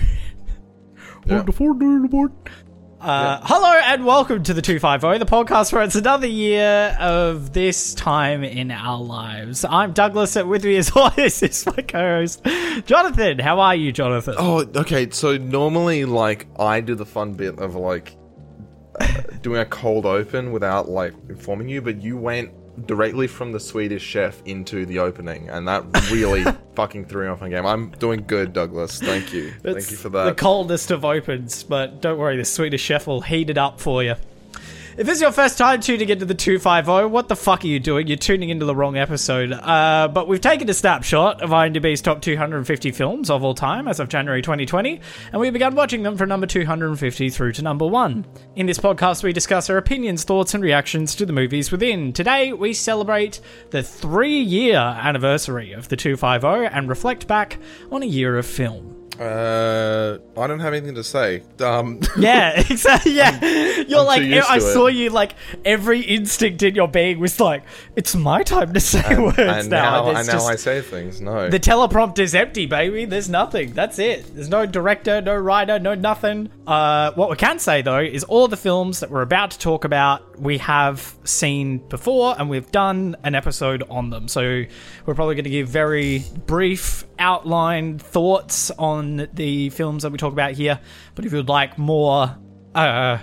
Yeah. Uh, hello and welcome to the 250, the podcast where it's another year of this time in our lives. I'm Douglas, and with me as always is my co-host, Jonathan. How are you, Jonathan? Oh, okay. So normally, like, I do the fun bit of like uh, doing a cold open without like informing you, but you went directly from the Swedish chef into the opening, and that really fucking threw me off my game. I'm doing good, Douglas. Thank you. Thank you for that. The coldest of opens, but don't worry, the Swedish chef will heat it up for you. If this is your first time tuning into the 250, what the fuck are you doing? You're tuning into the wrong episode. Uh, but we've taken a snapshot of IMDb's top 250 films of all time as of January 2020, and we've begun watching them from number 250 through to number 1. In this podcast, we discuss our opinions, thoughts, and reactions to the movies within. Today, we celebrate the three year anniversary of the 250 and reflect back on a year of film. Uh, I don't have anything to say. Um, Yeah, exactly. Yeah, you're I'm like I it. saw you like every instinct in your being was like, it's my time to say and, words and now, There's and now just- I say things. No. the teleprompter's empty, baby. There's nothing. That's it. There's no director, no writer, no nothing. Uh, what we can say though is all the films that we're about to talk about we have seen before, and we've done an episode on them. So we're probably going to give very brief outline thoughts on the films that we talk about here. But if you'd like more. Uh,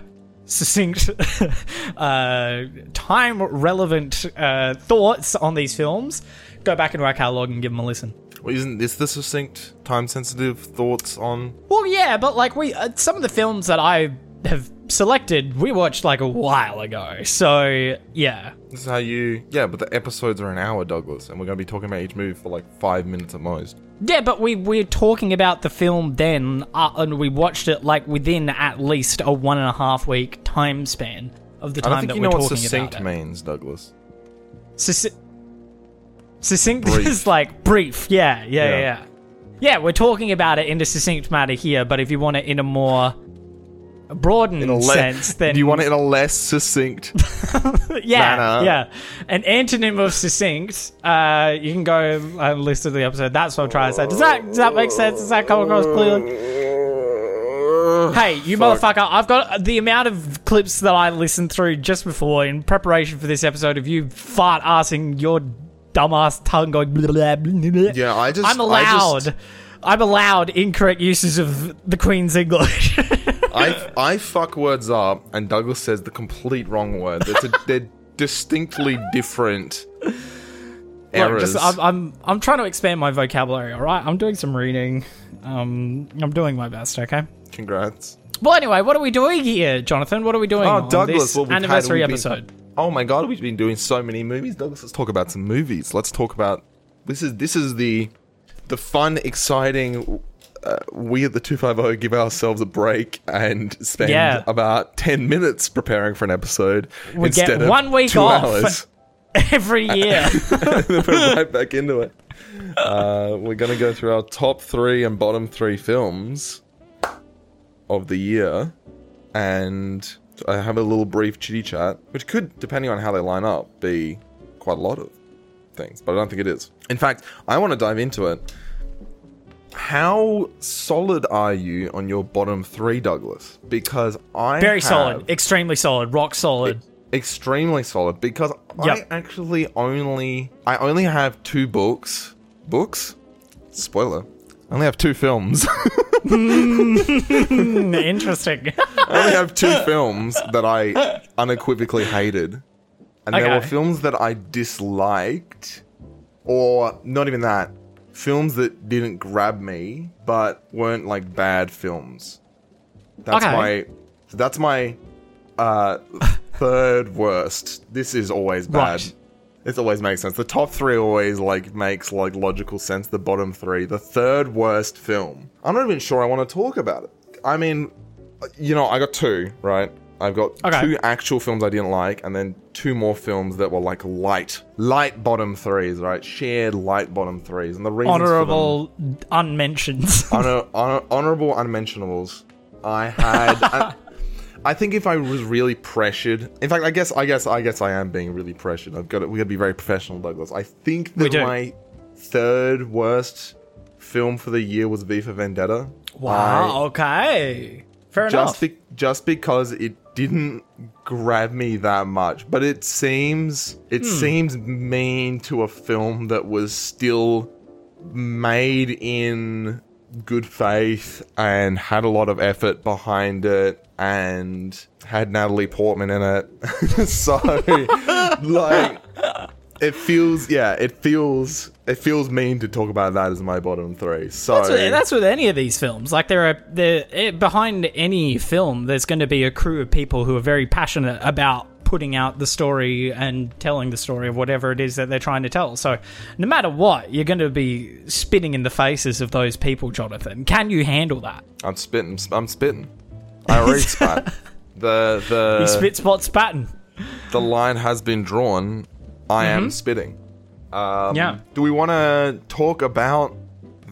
succinct, uh, time relevant uh, thoughts on these films, go back into our catalog and give them a listen. Well, isn't this the succinct, time-sensitive thoughts on? Well, yeah, but like we, uh, some of the films that I have selected, we watched like a while ago. So yeah, This is how you. Yeah, but the episodes are an hour, Douglas, and we're going to be talking about each movie for like five minutes at most. Yeah, but we we're talking about the film then, uh, and we watched it like within at least a one and a half week time span of the I time don't think that you we're know what talking succinct about it. means, Douglas. Succ- succinct Brief. is like brief. Yeah, yeah, yeah, Yeah. yeah. Yeah, we're talking about it in a succinct matter here, but if you want it in a more broadened In a le- sense, then Do you want it in a less succinct? yeah, manner? yeah. An antonym of succinct. Uh, you can go and listen to the episode. That's what I'm trying to say. Does that does that make sense? Does that come across clearly? Hey, you Fuck. motherfucker! I've got the amount of clips that I listened through just before in preparation for this episode of you fart assing your dumbass tongue going. Blah, blah, blah. Yeah, I just. I'm allowed. just- I'm allowed incorrect uses of the Queen's English. I, I fuck words up, and Douglas says the complete wrong word. A, they're distinctly different Look, errors. just, I'm, I'm I'm trying to expand my vocabulary. All right, I'm doing some reading. Um, I'm doing my best. Okay. Congrats. Well, anyway, what are we doing here, Jonathan? What are we doing Oh, Douglas, this well, we've had- anniversary been- episode? Oh my god, we've been doing so many movies. Douglas, let's talk about some movies. Let's talk about this is this is the the fun, exciting. Uh, we at the two five zero give ourselves a break and spend Yeah. about ten minutes preparing for an episode We get instead of one week two off. hours. Every year. then we're right back into it. Uh, we're going to go through our top three and bottom three films of the year, and I have a little brief chitty chat, which could, depending on how they line up, be quite a lot of things, but I don't think it is. In fact, I want to dive into it. How solid are you on your bottom three, Douglas? Because I Very solid. Extremely solid. Rock solid. extremely solid because Yep. I actually only I only have two books. Books? Spoiler. I only have two films. Hmm, Interesting. I only have two films that I unequivocally hated. And there were films that I disliked or not even that. Films that didn't grab me but weren't like bad films. That's Okay. my that's my uh third worst. This is always bad. Right. This always makes sense. The top three always like makes like logical sense. The bottom three, the third worst film. I'm not even sure I want to talk about it. I mean, you know, I got two right. I've got Okay. two actual films I didn't like, and then two more films that were like light, light bottom threes, right? Shared light bottom threes, and the reasons for them- Honorable unmentions. honor, honor, honorable unmentionables. I had. I, I think if I was really pressured, in fact, I guess, I guess, I guess I am being really pressured. I've got to, we got to be very professional, Douglas. I think that my third worst film for the year was V for Vendetta. Wow. okay. Fair just enough. be- just because it didn't grab me that much but it seems it Hmm. seems mean to a film that was still made in good faith and had a lot of effort behind it and had Natalie Portman in it so like it feels yeah it feels it feels mean to talk about that as my bottom three so That's with, that's with any of these films. Like there are there eh, behind any film, there's going to be a crew of people who are very passionate about putting out the story and telling the story of whatever it is that they're trying to tell. So, no matter what, you're going to be spitting in the faces of those people, Jonathan. Can you handle that? I'm spitting. I'm spitting. I already spat. The the You spit, spot, spatting. the line has been drawn. I am spitting. Um, Yeah. Do we want to talk about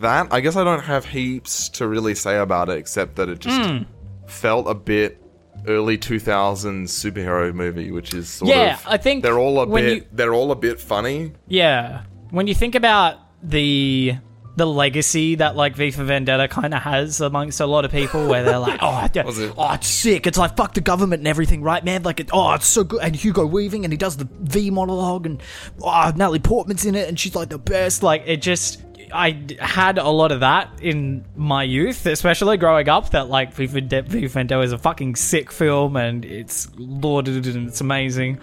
that? I guess I don't have heaps to really say about it, except that it just felt a bit early 2000s superhero movie, which is sort Yeah, of. I think they're all a bit. you- They're all a bit funny. Yeah. When you think about the the legacy that like V for Vendetta kind of has amongst a lot of people, where they're like, "Oh, yeah, it- oh, it's sick. It's like fuck the government and everything, right, man? Like, it, oh, it's so good." And Hugo Weaving, and he does the V monologue, and oh, Natalie Portman's in it, and she's like the best. Like, it just. I had a lot of that in my youth, especially growing up. That like V for Vende- V for Vendetta is a fucking sick film, and it's lauded and it's amazing.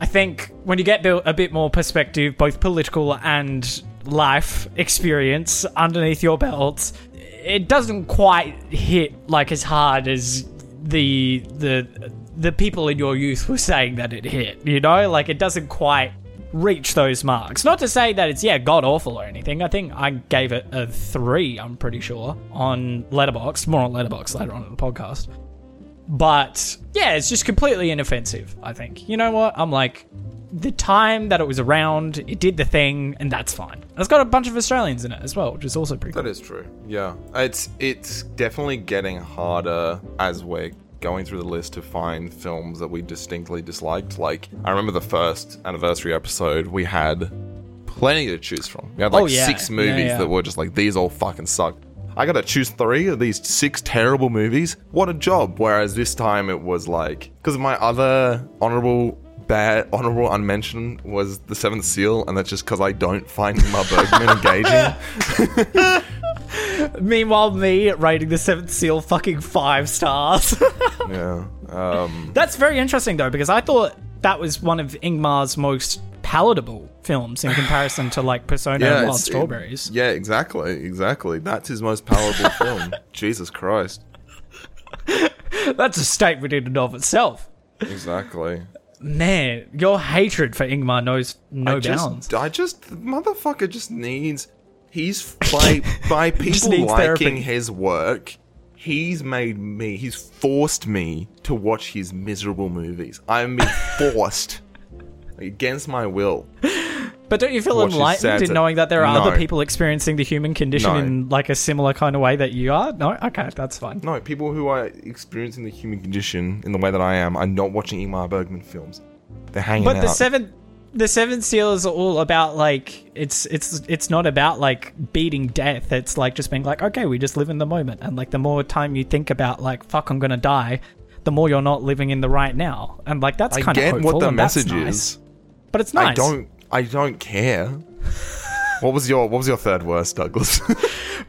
I think when you get a bit more perspective, both political and life experience underneath your belt, it doesn't quite hit like as hard as the the the people in your youth were saying that it hit. You know, like it doesn't quite reach those marks. Not to say that it's yeah god awful or anything. I think I gave it a three. I'm pretty sure on Letterboxd. More on Letterboxd later on in the podcast. But yeah, it's just completely inoffensive, I think. You know what? I'm like, the time that it was around, it did the thing, and that's fine. It's got a bunch of Australians in it as well, which is also pretty cool. That is true. Yeah, it's it's definitely getting harder as we're going through the list to find films that we distinctly disliked. Like I remember the first anniversary episode, we had plenty to choose from. We had like Oh, yeah. six Yeah, movies yeah. that were just like these all fucking suck. I gotta choose three of these six terrible movies. What a job! Whereas this time it was like because my other honorable bad honorable unmentioned was the Seventh Seal, and that's just because I don't find my Bergman engaging. Meanwhile, me rating the Seventh Seal fucking five stars. Yeah. Um, that's very interesting, though, because I thought that was one of Ingmar's most palatable films in comparison to, like, Persona and Wild Strawberries. yeah, exactly, exactly. That's his most palatable film. Jesus Christ. That's a statement in and of itself. Exactly. Man, your hatred for Ingmar knows no I bounds. just, I just, the motherfucker just needs. He's by by people liking therapy. his work. He's made me. He's forced me to watch his miserable movies. I'm being forced against my will. But don't you feel his enlightened in knowing that there are other people experiencing the human condition No. in like a similar kind of way that you are? No, okay, that's fine. No, people who are experiencing the human condition in the way that I am are not watching Ingmar Bergman films. They're hanging But out. the seventh, the seventh seal is all about like it's it's it's not about like beating death. It's like just being like, okay, we just live in the moment, and like the more time you think about like fuck, I'm gonna die, the more you're not living in the right now, and like that's kind of get hopeful, what the message nice. is. but it's nice. I don't. I don't care. what was your What was your third worst, Douglas?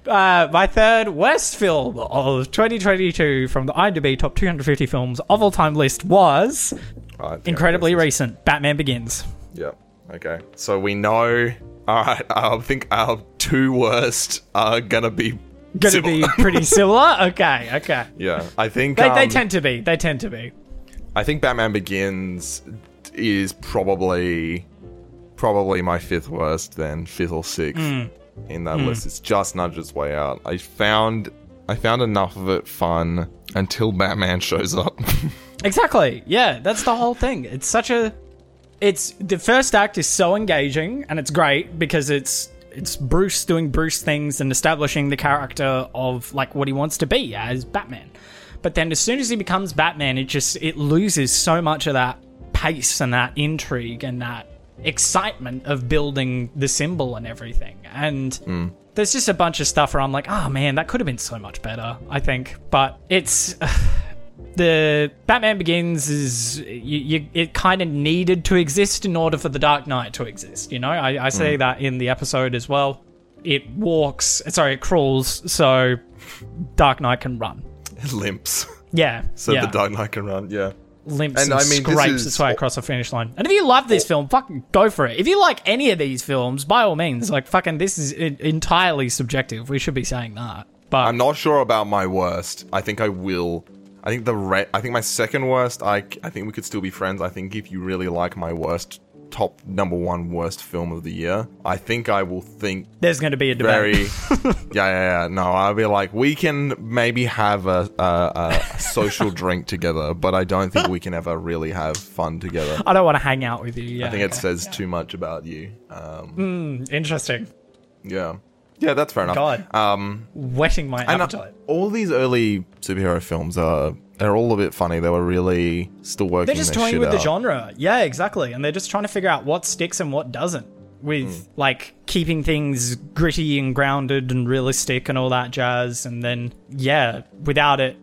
Uh, my third worst film of 2022 from the IMDb top 250 films of all time list was yeah, incredibly recent Batman Begins. Yep. Okay. So we know. All right. I think our two worst are gonna be. Gonna be pretty similar. Okay, okay. yeah. I think. They, they um, tend to be. They tend to be. I think Batman Begins is probably probably my fifth worst, then fifth or sixth Hmm. in that list. It's just nudged its way out. I found I found enough of it fun until Batman shows up. Exactly. Yeah, that's the whole thing. It's such a it's the first act is so engaging and it's great because it's it's Bruce doing Bruce things and establishing the character of like what he wants to be as Batman. But then as soon as he becomes Batman, it just it loses so much of that pace and that intrigue and that excitement of building the symbol and everything. And Hmm. there's just a bunch of stuff where I'm like, oh man, that could have been so much better, I think. But it's. the Batman Begins is you, you it kind of needed to exist in order for the Dark Knight to exist. You know, I, I say that in the episode as well. It walks, sorry, it crawls, so Dark Knight can run. It limps. Yeah, So yeah. the Dark Knight can run, yeah. Limps and and, I mean, scrapes its way across the finish line. And if you love this oh. film, fucking go for it. If you like any of these films, by all means, like fucking, this is entirely subjective. We should be saying that. But I'm not sure about my worst. I think I will. I think the re- I think my second worst. I I think we could still be friends. I think if you really like my worst, top number one worst film of the year, I think I will think there's going to be a debate. very. yeah, yeah, yeah. No, I'll be like, we can maybe have a, a, a social drink together, but I don't think we can ever really have fun together. I don't want to hang out with you. Yeah, I think it okay. says too much about you. Um, interesting. yeah, yeah, that's fair enough. God. Um, Whetting my uh, appetite. all these early superhero films are they're all a bit funny. They were really still working. They're just toying with the genre. Yeah, exactly. And they're just trying to figure out what sticks and what doesn't. With hmm. like keeping things gritty and grounded and realistic and all that jazz. And then, yeah, without it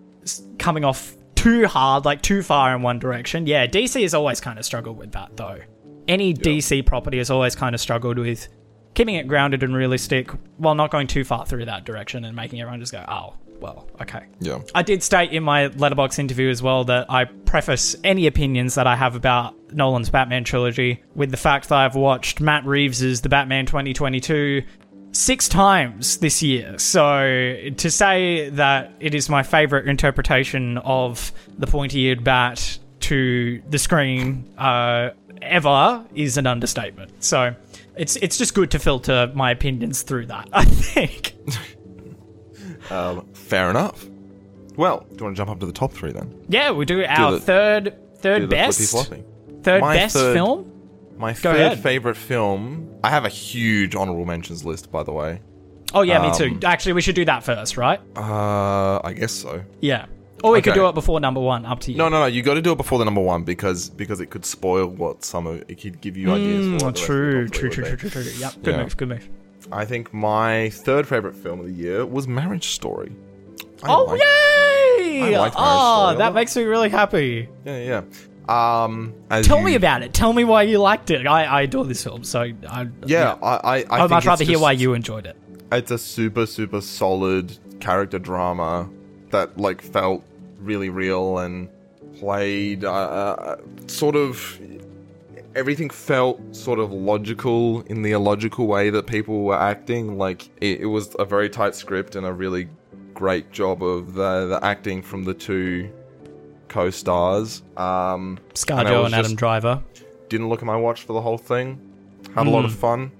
coming off too hard, like too far in one direction. Yeah, DC has always kind of struggled with that, though. Any DC property has always kind of struggled with keeping it grounded and realistic while not going too far through that direction and making everyone just go, oh, well, okay. Yeah, I did state in my letterboxd interview as well that I preface any opinions that I have about Nolan's Batman trilogy with the fact that I've watched Matt Reeves's The Batman 2022 six times this year. So to say that it is my favorite interpretation of the pointy-eared bat to the screen uh, ever is an understatement. So it's it's just good to filter my opinions through that. I think. um, fair enough. Well, do you want to jump up to the top three then? Yeah, we do our the- third third Do the best third My best third- film. My Go third ahead. favorite film. I have a huge honorable mentions list, by the way. Oh yeah, me too. Um, Actually, we should do that first, right? Uh, I guess so. Yeah. Or we could Okay. do it before number one. Up to you. No, no, no. You got to do it before the number one because because it could spoil what some of it could give you ideas. Mm, for what the rest of the true, top true, three true, would true, be. true, true. Yep. Good Yeah. move. Good move. I think my third favorite film of the year was Marriage Story. I Oh like- yay! I liked oh, Story that makes me really happy. Yeah, yeah. Um, Tell you- me about it. Tell me why you liked it. I, I adore this film, so I Yeah, I, I, I I'd much rather hear why you enjoyed it. It's a super, super solid character drama that like felt really real and played uh, uh, sort of everything felt sort of logical in the illogical way that people were acting. Like it, it was a very tight script and a really great job of the, the acting from the two co-stars. Um, and ScarJo was and Adam Driver. didn't look at my watch for the whole thing. Had a lot Hmm. of fun.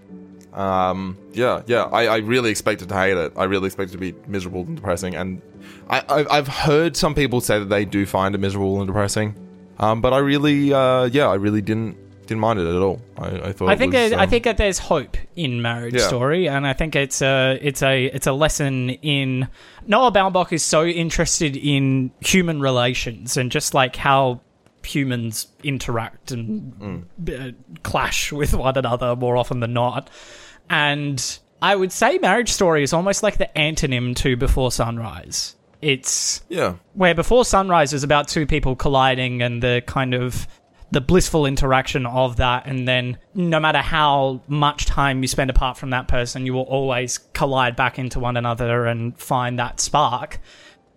Um, yeah, yeah. I, I really expected to hate it. I really expected to be miserable and depressing. And I, I, I've heard some people say that they do find it miserable and depressing. Um, but I really, uh, yeah, I really didn't didn't mind it at all. I, I thought. I think was, I um, think that there's hope in Marriage Yeah. Story, and I think it's a it's a it's a lesson in Noah Baumbach is so interested in human relations and just like how humans interact and uh, clash with one another more often than not. And I would say Marriage Story is almost like the antonym to Before Sunrise. It's yeah, where before sunrise is about two people colliding and the kind of the blissful interaction of that and then no matter how much time you spend apart from that person you will always collide back into one another and find that spark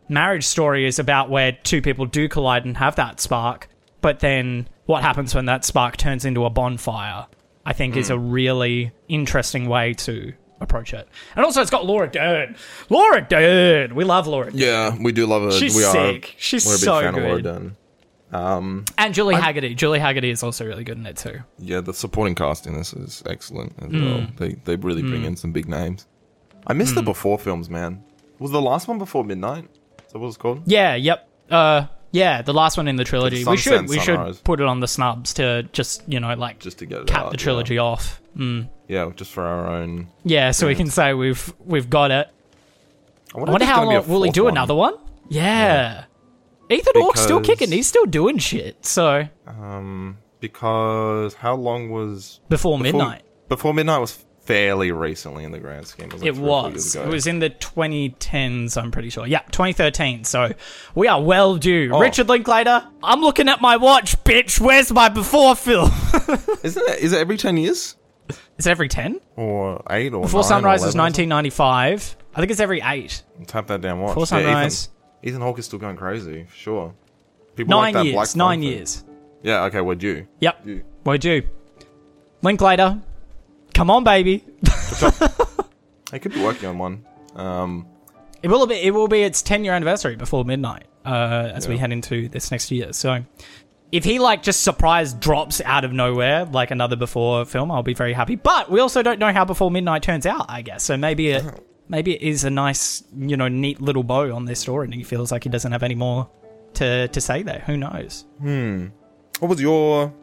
marriage story is about where two people do collide and have that spark but then what happens when that spark turns into a bonfire i think is a hmm. really interesting way to approach it and also it's got laura dern laura dern we love laura dern yeah. We do love it. She's we are, sick. She's we're a big so fan of Laura good. Dern. Um, And Julie Hagerty. Julie Hagerty is also really good in it too. yeah, the supporting cast in this is excellent as Hmm. well. They they really bring in some big names. I missed the before films, man. Was the last one before midnight? Is that what it's called? Yeah. Yep. Uh. Yeah. The last one in the trilogy. We should. We Sunrise. should put it on the snubs to just you know like Just to get cap out, the yeah. trilogy off. Mm. Yeah, just for our own. Yeah. So we can say we've we've got it. I I wonder how gonna be a long will he do one. another one? Yeah. Ethan Hawke's still kicking. He's still doing shit. So Um, because how long was before, before- midnight. Before midnight was fairly recently in the grand scheme. was like It three or four years was. It was in the 2010s, I'm pretty sure. Yeah, 2013. So we are well due. Oh. Richard Linklater, I'm looking at my watch, bitch. Where's my before film? Isn't it? Is it every ten years Is it every 10? or eight or Before Sunrise was 11 or 1995. I think it's every 8. something? Tap that down. Watch. Before Sunrise. Ethan, Hawke is still going crazy. For sure. People Nine like years. Nine thing. years. Yeah. Okay. We're due. Yep. You. We're due. Linklater, come on, baby. I could be working on one. Um. It will be. It will be its 10 year anniversary before midnight, uh, as we head into this next year. So, if he like just surprise drops out of nowhere like another before film, I'll be very happy. But we also don't know how before midnight turns out. I guess so. Maybe it, maybe it is a nice, you know, neat little bow on this story, and he feels like he doesn't have any more to to say there. Who knows? Hmm. What was your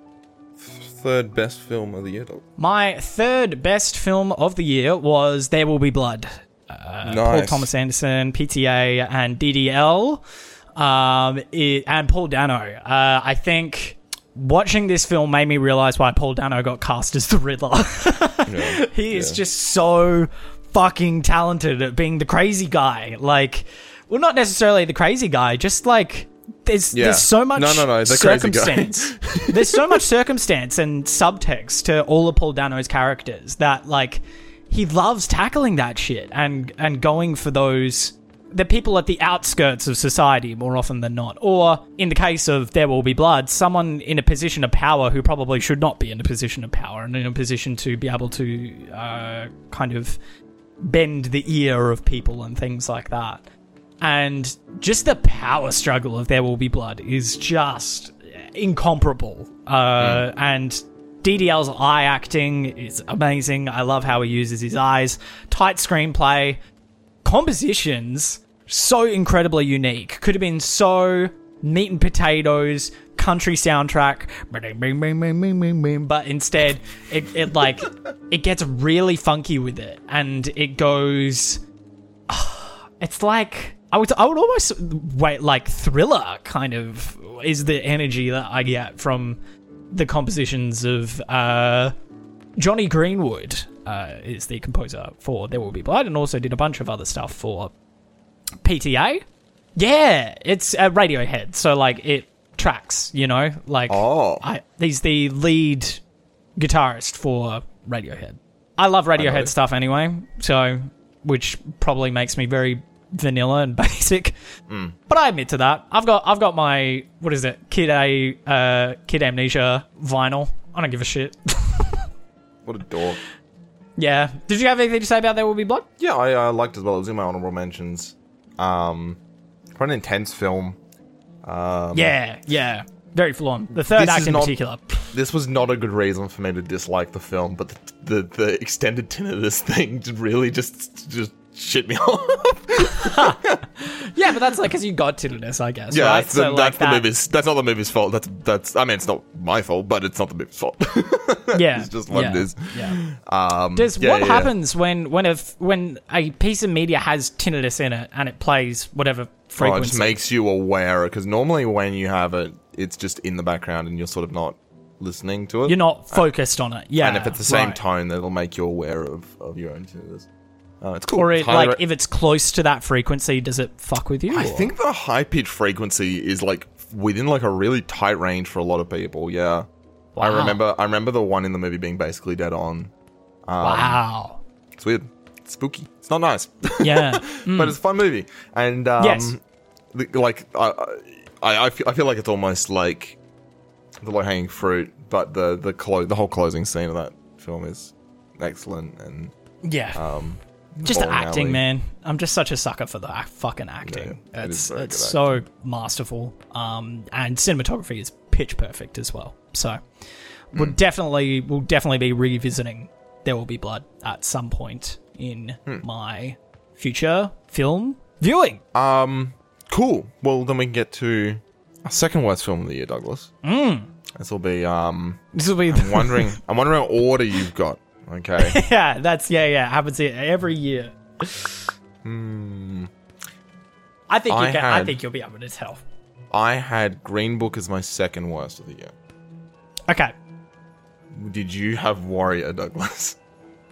third best film of the year? My third best film of the year was There Will Be Blood. Uh, Paul Thomas Anderson, PTA, and DDL, um, it, and Paul Dano. Uh, I think watching this film made me realize why Paul Dano got cast as the Riddler. Yeah. he is Yeah. just so fucking talented at being the crazy guy. Like, well, not necessarily the crazy guy, just like. There's, Yeah. there's so much No, no, no, the crazy guy. circumstance. there's so much circumstance and subtext to all of Paul Dano's characters that like he loves tackling that shit and and going for those the people at the outskirts of society more often than not or in the case of there will be blood someone in a position of power who probably should not be in a position of power and in a position to be able to uh, kind of bend the ear of people and things like that and just the power struggle of There Will Be Blood is just incomparable. Uh, And DDL's eye acting is amazing. I love how he uses his eyes. Tight screenplay, compositions so incredibly unique. Could have been so meat and potatoes, country soundtrack, but instead it, it like it gets really funky with it, and it goes it's like I would I would almost wait like thriller kind of is the energy that I get from the compositions of uh, Jonny Greenwood uh, is the composer for There Will Be Blood and also did a bunch of other stuff for PTA. Yeah, it's uh, Radiohead, so like it tracks, you know, like Oh. I, he's the lead guitarist for Radiohead. I love Radiohead know. stuff anyway, so which probably makes me very vanilla and basic. But I admit to that. I've got I've got my what is it? Kid A uh Kid A Mnesia vinyl. I don't give a shit. What a dork. yeah. Did you have anything to say about There Will Be Blood? Yeah, I uh, liked it as well. It was in my honorable mentions. Um, quite an intense film. Um, Yeah, yeah. Very full on. The third This act in not- particular. This was not a good reason for me to dislike the film, but the the, the extended tinnitus thing really just just shit me off. Yeah, but that's like because you got tinnitus, I guess. yeah, right? that's, the, So, like, that's the that- movie's. That's not the movie's fault. That's that's. I mean, it's not my fault, but it's not the movie's fault. Yeah, it's just what yeah, it is. Yeah. Um, Does yeah, what yeah. happens when when a f- when a piece of media has tinnitus in it and it plays whatever Oh, it just makes you aware because normally when you have it, it's just in the background and you're sort of not listening to it. You're not focused on it. Yeah, and if it's the same right. tone, that'll make you aware of, of your own tinnitus. Uh, it's cool. or it, like re- if it's close to that frequency, does it fuck with you? I or- think the high pitch frequency is like within like a really tight range for a lot of people. Yeah, I remember. I remember the one in the movie being basically dead on. Um, Wow. It's weird. Spooky. It's not nice, Yeah. but it's a fun movie. And um, Yes. the- like I, I, I feel, I feel like it's almost like the low hanging fruit, but the the clo- the whole closing scene of that film is excellent and yeah. um, just the acting, alley. man. I'm just such a sucker for the fucking acting. Yeah, it it's it's so masterful. Um, and cinematography is pitch perfect as well. So we'll Hmm. definitely we'll definitely be revisiting There Will Be Blood at some point in Hmm. my future film viewing. Um, cool. Well, then we can get to our second worst film of the year, Douglas. Mm. This will be. Um, This will be I'm wondering. I'm wondering what order you've got. Okay. yeah, that's yeah, yeah. Happens here every year. Hmm. I think you I can, I think you'll be able to tell. I had Green Book as my second worst of the year. Okay, did you have Warrior, Douglas?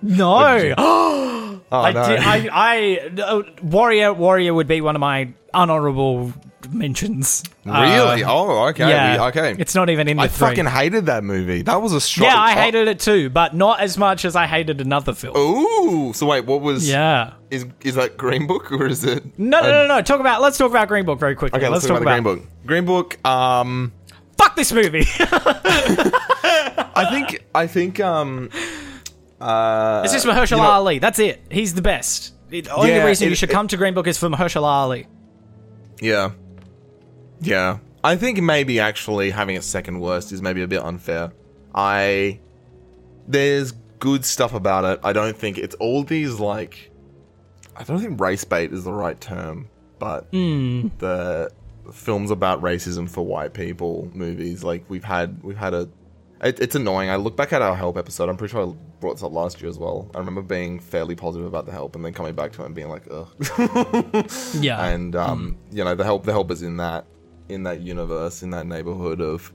No. Oh, I no. did. I. I. Uh, Warrior. Warrior would be one of my unhonorable mentions. really? Uh, oh, okay. yeah. we- okay. It's not even in the I three. fucking hated that movie. That was a strong. yeah, I hated it too, but not as much as I hated another film. Ooh. So wait, what was? Yeah. Is is that Green Book or is it? No, no, no, no. Talk about. Let's talk about Green Book very quickly. Okay, let's, talk, about, the Green Book. Green Book. Um, Fuck this movie. I think I think um, uh, it's just Mahershala you know- Ali. That's it. He's the best. The only Yeah, reason you should it- come to Green Book is for Mahershala Ali. Yeah. Yeah. I think maybe actually having it second worst is maybe a bit unfair. I there's good stuff about it. I don't think it's all these like I don't think race bait is the right term, but the films about racism for white people movies like we've had we've had a it, it's annoying. I look back at our help episode. I'm pretty sure I brought this up last year as well. I remember being fairly positive about the help and then coming back to it and being like, ugh. Yeah. and um, you know the help the help is in that in that universe in that neighborhood of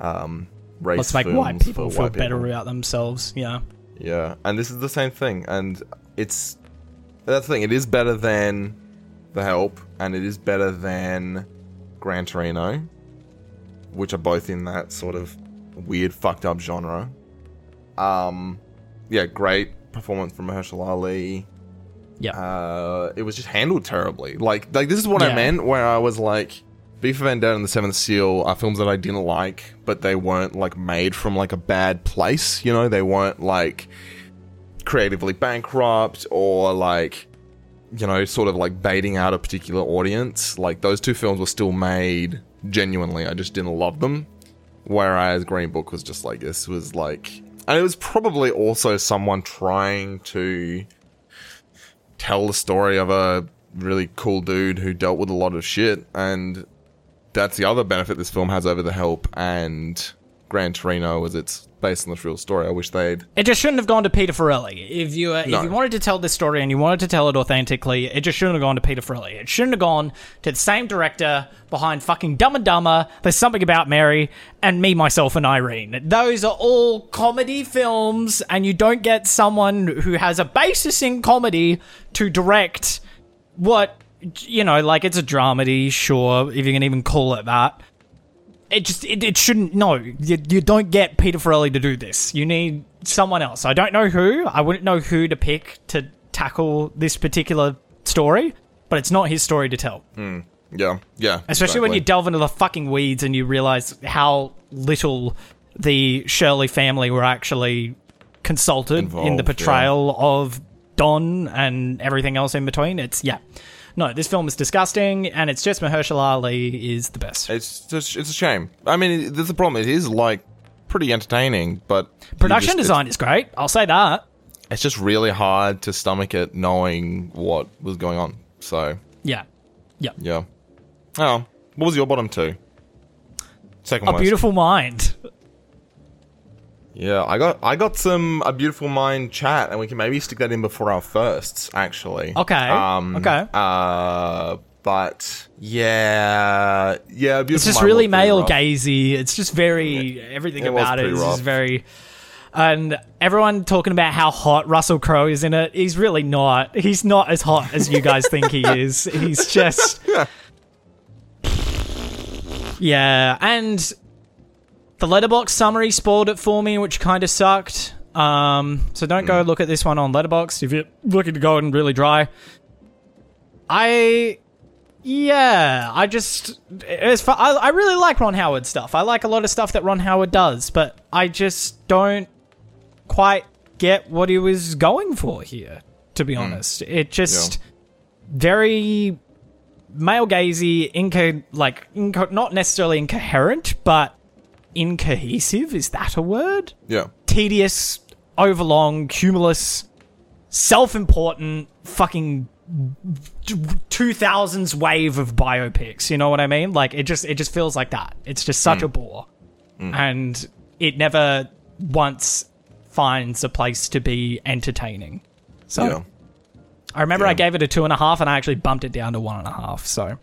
um, race. Let's make white people feel white better people. about themselves. Yeah. Yeah, and this is the same thing, and it's that's the thing. It is better than the help, and it is better than Gran Torino, which are both in that sort of weird, fucked up genre. Um, yeah, great performance from Mahershala Ali Yeah. uh, it was just handled terribly. Like, like this is what I meant, where I was like, V for Vendetta and The Seventh Seal are films that I didn't like, but they weren't like made from like a bad place. You know, they weren't like creatively bankrupt or like you know, sort of like baiting out a particular audience. Like those two films were still made genuinely. I just didn't love them. Whereas Green Book was just like this was like, and it was probably also someone trying to tell the story of a really cool dude who dealt with a lot of shit, and that's the other benefit this film has over The Help and Gran Torino, is it's based on the real story. I wish they'd It just shouldn't have gone to Peter Farrelly. If you uh, No. if you wanted to tell this story and you wanted to tell it authentically, it just shouldn't have gone to Peter Farrelly. It shouldn't have gone to the same director behind fucking Dumb and Dumber. There's something about Mary and me, myself, and Irene. Those are all comedy films, and you don't get someone who has a basis in comedy to direct what you know, like it's a dramedy, sure, if you can even call it that it just it, it shouldn't no. You, you don't get peter farrelly to do this. You need someone else. I don't know who. I wouldn't know who to pick to tackle this particular story but it's not his story to tell. Hmm. Yeah, yeah. especially when you delve into the fucking weeds and you realize how little the shirley family were actually consulted in the Involved, portrayal of don and everything else in between. It's yeah no this film is disgusting and it's just mahershala ali is the best It's just it's a shame. I mean, there's a problem. It is like pretty entertaining, but Production just- design is great. I'll say that. It's, it's just really hard to stomach it, knowing what was going on. So Yeah. Yeah. yeah. Oh, what was your bottom two? Second A worst. Beautiful Mind. Yeah, I got I got some a beautiful mind chat, and we can maybe stick that in before our firsts. Actually, Okay, Um, okay. Uh, but yeah, yeah, beautiful It's just Mind really male rough. gazy. It's just very everything it about it is rough. just very and everyone talking about how hot Russell Crowe is in it. He's really not. He's not as hot as you guys think he is. He's just Yeah, and the letterboxd summary spoiled it for me, which kind of sucked. Um, so don't Hmm. go look at this one on letterboxd if you're looking to go and really dry. I yeah, I just it's fu- I, I really like Ron Howard stuff. I like a lot of stuff that Ron Howard does, but I just don't quite get what he was going for here. To be honest, it just very male gazy, inco like inco- not necessarily incoherent, but incohesive. Is that a word? Yeah, tedious, overlong, cumulus, self-important, fucking two thousands wave of biopics. You know what I mean? Like it just it just feels like that. It's just such mm. a bore, mm. and it never once finds a place to be entertaining. So yeah. I remember I gave it a two and a half, and I actually bumped it down to one and a half. So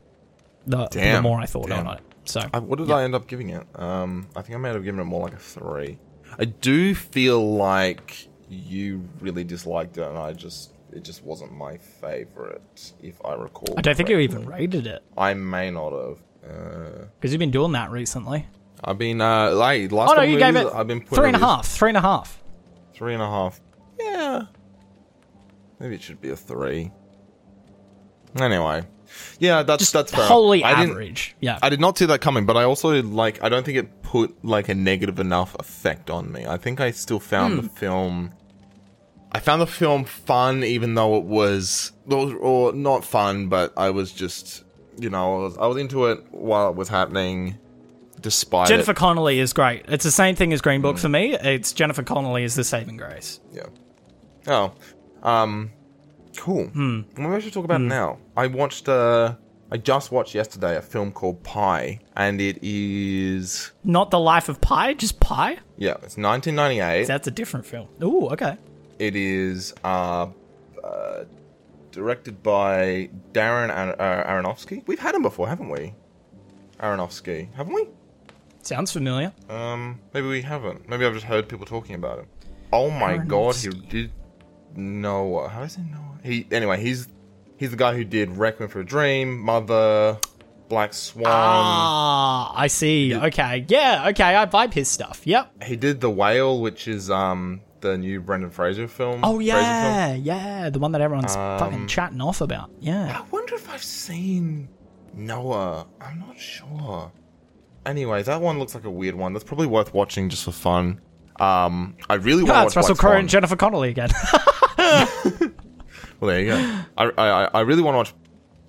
the, the more I thought Damn. on it, so I, what did I end up giving it? Um, I think I might have given it more like a three. I do feel like you really disliked it, and I just it just wasn't my favorite, if I recall. I don't think you even rated it I may not have. Uh, because you've been doing that recently. I've been uh, like last. Oh no, you gave it I've been putting three and a half. Three and a half. Three and a half. Yeah. Maybe it should be a three. Anyway, yeah, that's Just that's fair. wholly I didn't- average. Yeah. I did not see that coming, but I also like I don't think it put like a negative enough effect on me. I think I still found Hmm. the film I found the film fun even though it was or, or not fun, but I was just you know, I was, I was into it while it was happening despite Jennifer it. Connelly is great. It's the same thing as Green. Book for me. It's Jennifer Connelly is the saving grace. Yeah. Oh. Um cool. Hmm. Well, maybe I should talk about it now. I watched uh I just watched yesterday a film called Pi and it is Not the Life of Pi, just Pi. yeah, it's 1998. That's a different film. Ooh, okay. It is uh, uh, directed by Darren Ar- uh, Aronofsky. We've had him before, haven't we? Aronofsky, haven't we? Sounds familiar. Um, maybe we haven't. Maybe I've just heard people talking about him. Oh my god, he did Noah. How is it Noah? He anyway. He's he's the guy who did Requiem for a Dream, Mother, Black Swan. Ah, I see. Okay. Yeah, okay. I vibe his stuff. Yep. He did The Whale, which is um the new Brendan Fraser film. Oh, Fraser film. yeah. Yeah. The one that everyone's Um, fucking chatting off about. Yeah. I wonder if I've seen Noah. I'm not sure. Anyway, that one looks like a weird one. That's probably worth watching just for fun. Um, I really want Ah, to it's watch Russell Crowe and Jennifer Connelly again. Well, there you go. I, I, I really want to watch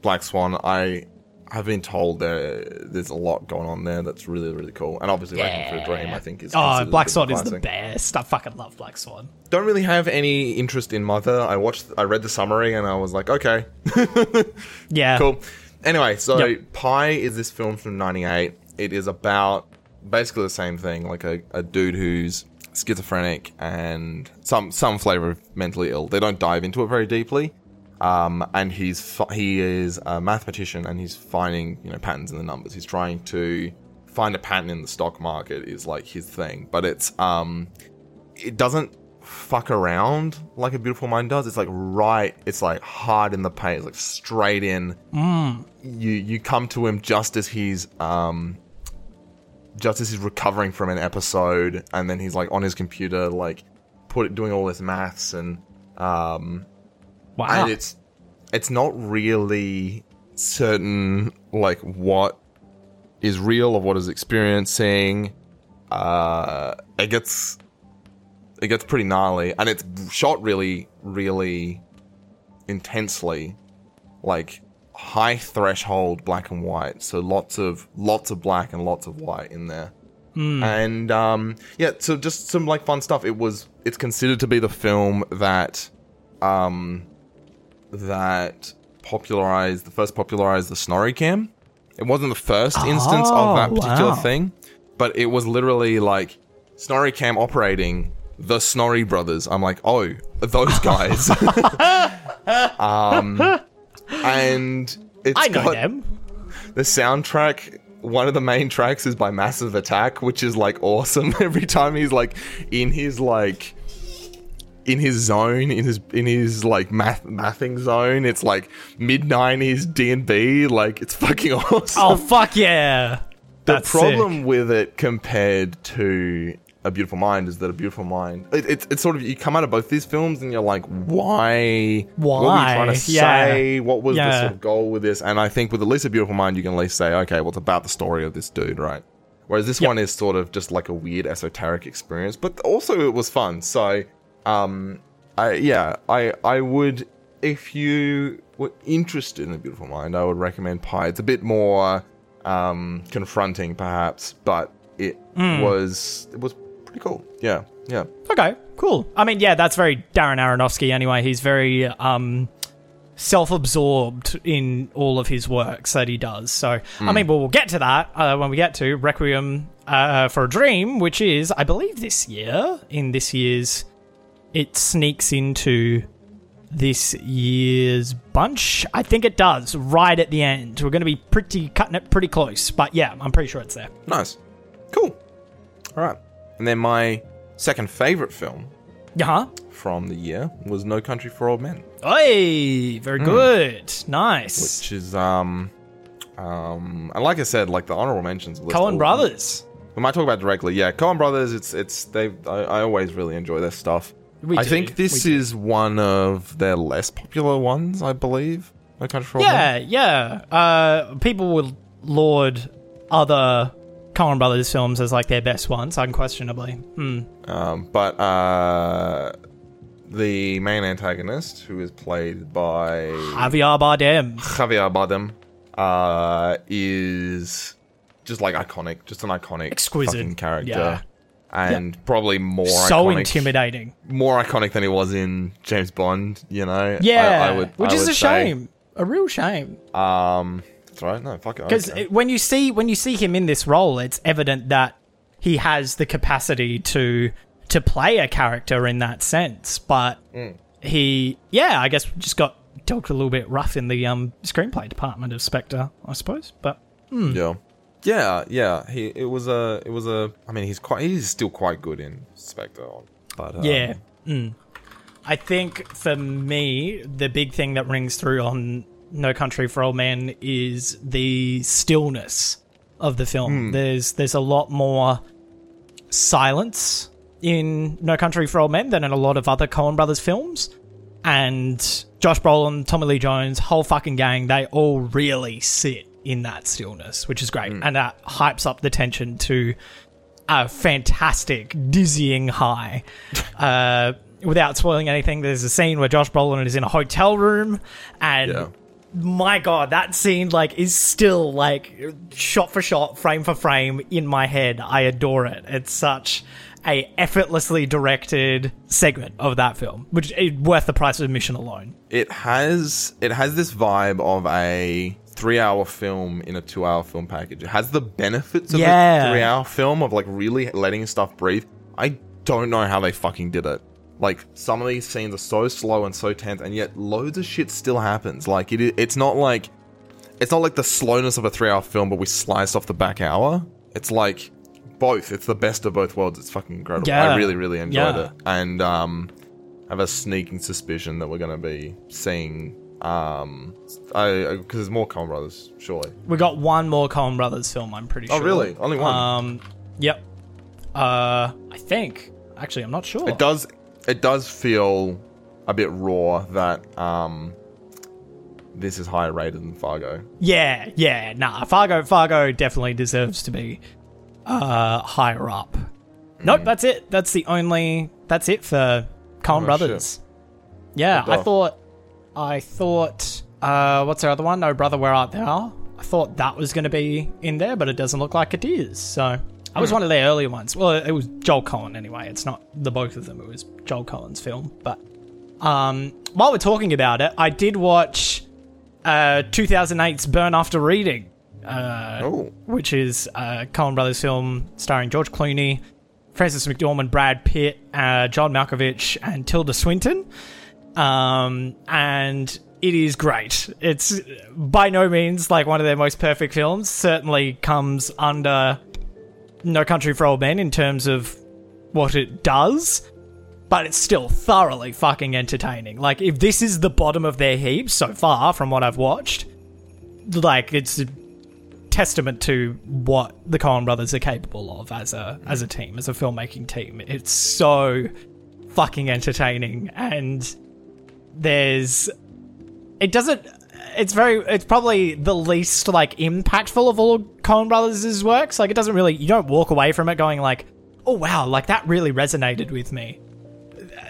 Black Swan. I have been told there there's a lot going on there that's really really cool, and obviously Requiem for a Dream I think is oh, Black bit of a Swan is the best. I fucking love Black Swan. Don't really have any interest in Mother. I watched, I read the summary, and I was like, okay, Yeah. cool. Anyway, so Yep. Pi is this film from '98. It is about basically the same thing, like a, a dude who's schizophrenic and some some flavor of mentally ill. They don't dive into it very deeply. Um, and he's he is a mathematician, and he's finding you know patterns in the numbers. He's trying to find a pattern in the stock market is like his thing, but it's um, it doesn't fuck around like a beautiful mind does. It's like right, it's like hard in the paint, it's like straight in. You you come to him just as he's um just is recovering from an episode, and then he's like on his computer, like put doing all this maths and um Wow. and it's it's not really certain like what is real of what is experiencing uh it gets it gets pretty gnarly and it's shot really really intensely like high threshold black and white. So lots of lots of black and lots of white in there. And um yeah so just some like fun stuff. It was it's considered to be the film that um that popularized the first popularized the snorri cam. It wasn't the first instance of that Oh, particular wow. thing but it was literally like snorri cam operating the snorri brothers. I'm like oh those guys. Um and it's I know got them. the soundtrack one of the main tracks is by massive attack which is like awesome every time he's like in his like in his zone in his in his like math mathing zone it's like mid 90s d&b like it's fucking awesome Oh fuck yeah! the That's problem sick. with it compared to a beautiful mind is that a beautiful mind it, it's it's sort of you come out of both these films and you're like why? What were you trying to Yeah. say? What was the sort of goal with this? And i think with at least a beautiful mind you can at least say okay well it's about the story of this dude right? Whereas this Yep. one is sort of just like a weird esoteric experience but also it was fun. So um i yeah i i would if you were interested in a beautiful mind i would recommend pi. It's a bit more um confronting perhaps but it Hmm. was it was pretty cool yeah yeah Okay, cool. I mean, yeah, that's very Darren Aronofsky. Anyway, he's very um, self-absorbed in all of his works that he does. So, I mean, well, we'll get to that uh, when we get to Requiem uh, for a Dream, which is, I believe, this year. In this year's, it sneaks into this year's bunch. I think it does right at the end. We're going to be pretty cutting it pretty close, but yeah, I'm pretty sure it's there. nice cool all right and then my second favorite film Uh-huh. from the year was No Country for Old Men, Oi, very good. Nice. which is um um and like I said, like the honorable mentions. Coen all- Brothers. We might talk about directly. Yeah, Coen Brothers. It's it's they. I, I always really enjoy their stuff. We I do, think this we do. is one of their less popular ones. I believe. No Country for Old Men. Yeah, yeah. Uh, people will laud other Coen Brothers films as like their best ones, unquestionably. Hmm. Um, but uh, the main antagonist, who is played by Javier Bardem. Javier Bardem, uh, is just like iconic, just an iconic, Exquisite. fucking character, Yeah. and probably more So iconic, intimidating. more iconic than he was in James Bond. You know, Yeah, I, I would, which I is a say. shame. A real shame. Um, that's right. No, fuck it. Because when you see when you see him in this role, it's evident that he has the capacity to to play a character in that sense. But Mm. he, yeah, I guess just got dealt a little bit rough in the um, screenplay department of Spectre, I suppose. But Yeah. Yeah, yeah. He it was a it was a I mean he's quite he's still quite good in Spectre. But um, Yeah. Mm. I think for me, the big thing that rings through on No Country for Old Men is the stillness of the film. There's there's a lot more silence in No Country for Old Men than in a lot of other Coen Brothers films. And Josh Brolin, Tommy Lee Jones, whole fucking gang, they all really sit in that stillness, which is great. And that hypes up the tension to a fantastic, dizzying high. uh, without spoiling anything, there's a scene where Josh Brolin is in a hotel room, and Yeah. My god, that scene like is still like shot for shot, frame for frame in my head. I adore it. It's such a effortlessly directed segment of that film, which is worth the price of admission alone. It has it has this vibe of a three hour film in a two hour film package. It has the benefits of Yeah. a three hour film of like really letting stuff breathe. I don't know how they fucking did it. Like some of these scenes are so slow and so tense, and yet loads of shit still happens. Like it, it's not like it's not like the slowness of a three hour film, but we sliced off the back hour. It's like both. It's the best of both worlds. It's fucking incredible. Yeah. I really, really enjoyed Yeah. it, and um, I have a sneaking suspicion that we're gonna be seeing um, I because there's more Coen Brothers, surely. We got one more Coen Brothers film, I'm pretty Oh, sure. Oh, really? Only one? Um, yep. Uh, I think. Actually, I'm not sure. It does. It does feel a bit raw that um, this is higher rated than Fargo. Yeah, yeah, nah. Fargo, Fargo definitely deserves to be uh higher up. Nope, that's it. That's the only. That's it for Coen Oh, Brothers. Yeah, I thought. I thought. Uh, what's our other one? No, brother, where art thou? I thought that was going to be in there, but it doesn't look like it is. So I was one of their earlier ones. Well, it was Joel Coen anyway. It's not the both of them. It was Joel Coen's film. But um, while we're talking about it, I did watch uh, 2008's Burn After Reading, uh, Oh, which is a Coen Brothers film starring George Clooney, Frances McDormand, Brad Pitt, uh, John Malkovich, and Tilda Swinton. Um, and it is great. It's by no means like one of their most perfect films. Certainly comes under No Country for Old Men in terms of what it does, but it's still thoroughly fucking entertaining. Like, if this is the bottom of their heap so far from what I've watched, like, it's a testament to what the Coen brothers are capable of as a as a team, as a filmmaking team. It's so fucking entertaining and there's it doesn't it's very it's probably the least like impactful of all Coen Brothers' works. Like it doesn't really you don't walk away from it going like, oh wow, like that really resonated with me.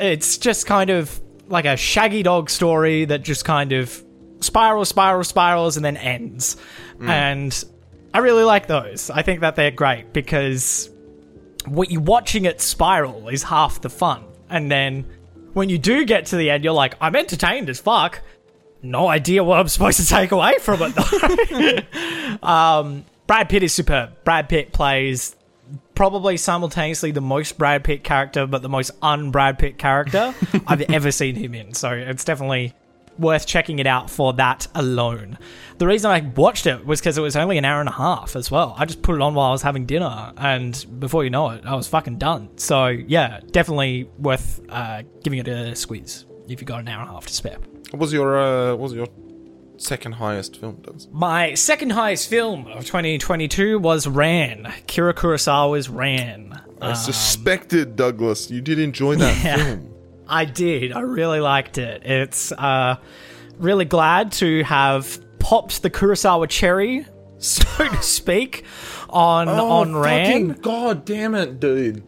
It's just kind of like a shaggy dog story that just kind of spirals, spirals, spirals, and then ends. Hmm. And I really like those. I think that they're great because what you watching it spiral is half the fun. And then when you do get to the end, you're like, I'm entertained as fuck. No idea what I'm supposed to take away from it though. um, Brad Pitt is superb. Brad Pitt plays probably simultaneously the most Brad Pitt character, but the most un Brad Pitt character I've ever seen him in. So it's definitely worth checking it out for that alone. The reason I watched it was because it was only an hour and a half as well. I just put it on while I was having dinner, and before you know it, I was fucking done. So yeah, definitely worth uh, giving it a squeeze if you got an hour and a half to spare. What was your uh, what was your second highest film? My second highest film of 2022 was Ran. Kira Kurosawa's Ran. I suspected Douglas. You did enjoy that Yeah. film. I did. I really liked it. It's uh, really glad to have popped the Kurosawa cherry, so to speak, on on Ran. Oh, God damn it, dude.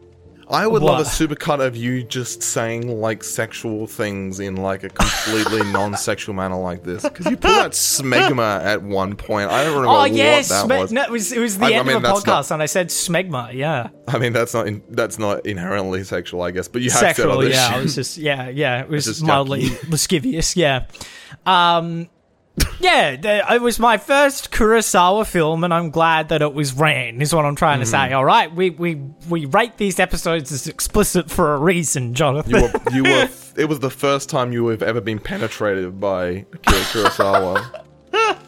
I would love a supercut of you just saying like sexual things in like a completely non-sexual manner like this. Because you pulled out smegma at one point. I don't remember Oh what yes, that Sme- was. no, it was it was the I- I end mean, of that's podcast, not- and I said smegma. Yeah, I mean, that's not in, that's not inherently sexual, I guess. But you have sexual. Yeah, shit. I was just yeah, yeah. It was just mildly lascivious. Yeah. Um. Yeah, the, it was my first Kurosawa film, and I'm glad that it was Ran. Is what I'm trying to Mm-hmm. say. All right, we we we rate these episodes as explicit for a reason, Jonathan. You were, you were. It was the first time you have ever been penetrated by Akira Kurosawa.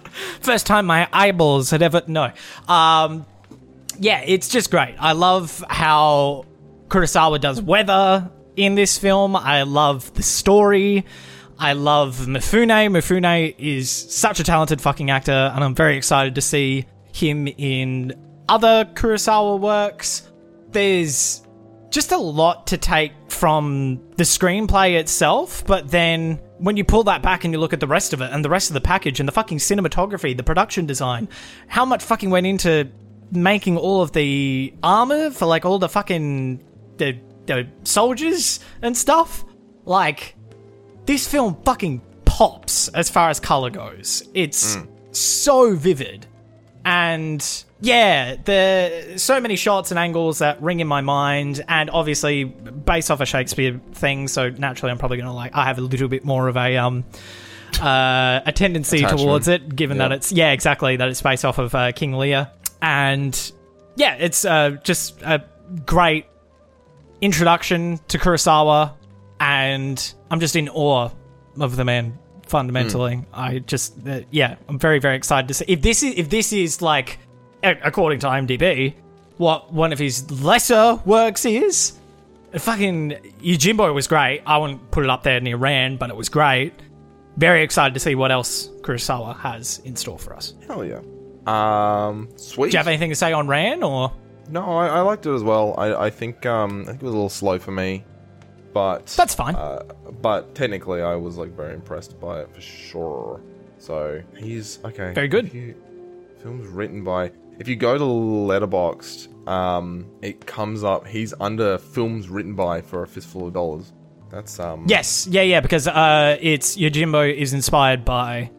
First time my eyeballs had ever no. Um yeah, it's just great. I love how Kurosawa does weather in this film. I love the story. I love Mifune. Mifune is such a talented fucking actor, and I'm very excited to see him in other Kurosawa works. There's just a lot to take from the screenplay itself, but then when you pull that back and you look at the rest of it and the rest of the package and the fucking cinematography, the production design, how much fucking went into making all of the armor for like all the fucking the, the soldiers and stuff? Like this film fucking pops as far as color goes. It's so vivid. And yeah, the so many shots and angles that ring in my mind, and obviously based off a Shakespeare thing. So naturally, I'm probably gonna like. I have a little bit more of a um uh, a tendency Attachment. towards it, given that it's yeah exactly that it's based off of uh, King Lear, and yeah, it's uh, just a great introduction to Kurosawa, and I'm just in awe of the man. Fundamentally, I just uh, yeah, I'm very very excited to see if this is if this is like according to IMDb, what one of his lesser works is. Fucking Yojimbo was great. I wouldn't put it up there near Ran, but it was great. Very excited to see what else Kurosawa has in store for us. Hell yeah. Um, sweet. Do you have anything to say on Ran or? No, I, I liked it as well. I, I think um, I think it was a little slow for me, but That's fine. Uh, but technically, I was like very impressed by it for sure. So he's okay. Very good. You, films written by. If you go to Letterboxd, um, it comes up. He's under films written by for a fistful of dollars. That's um. Yes, yeah, yeah, because uh, it's Yojimbo is inspired by.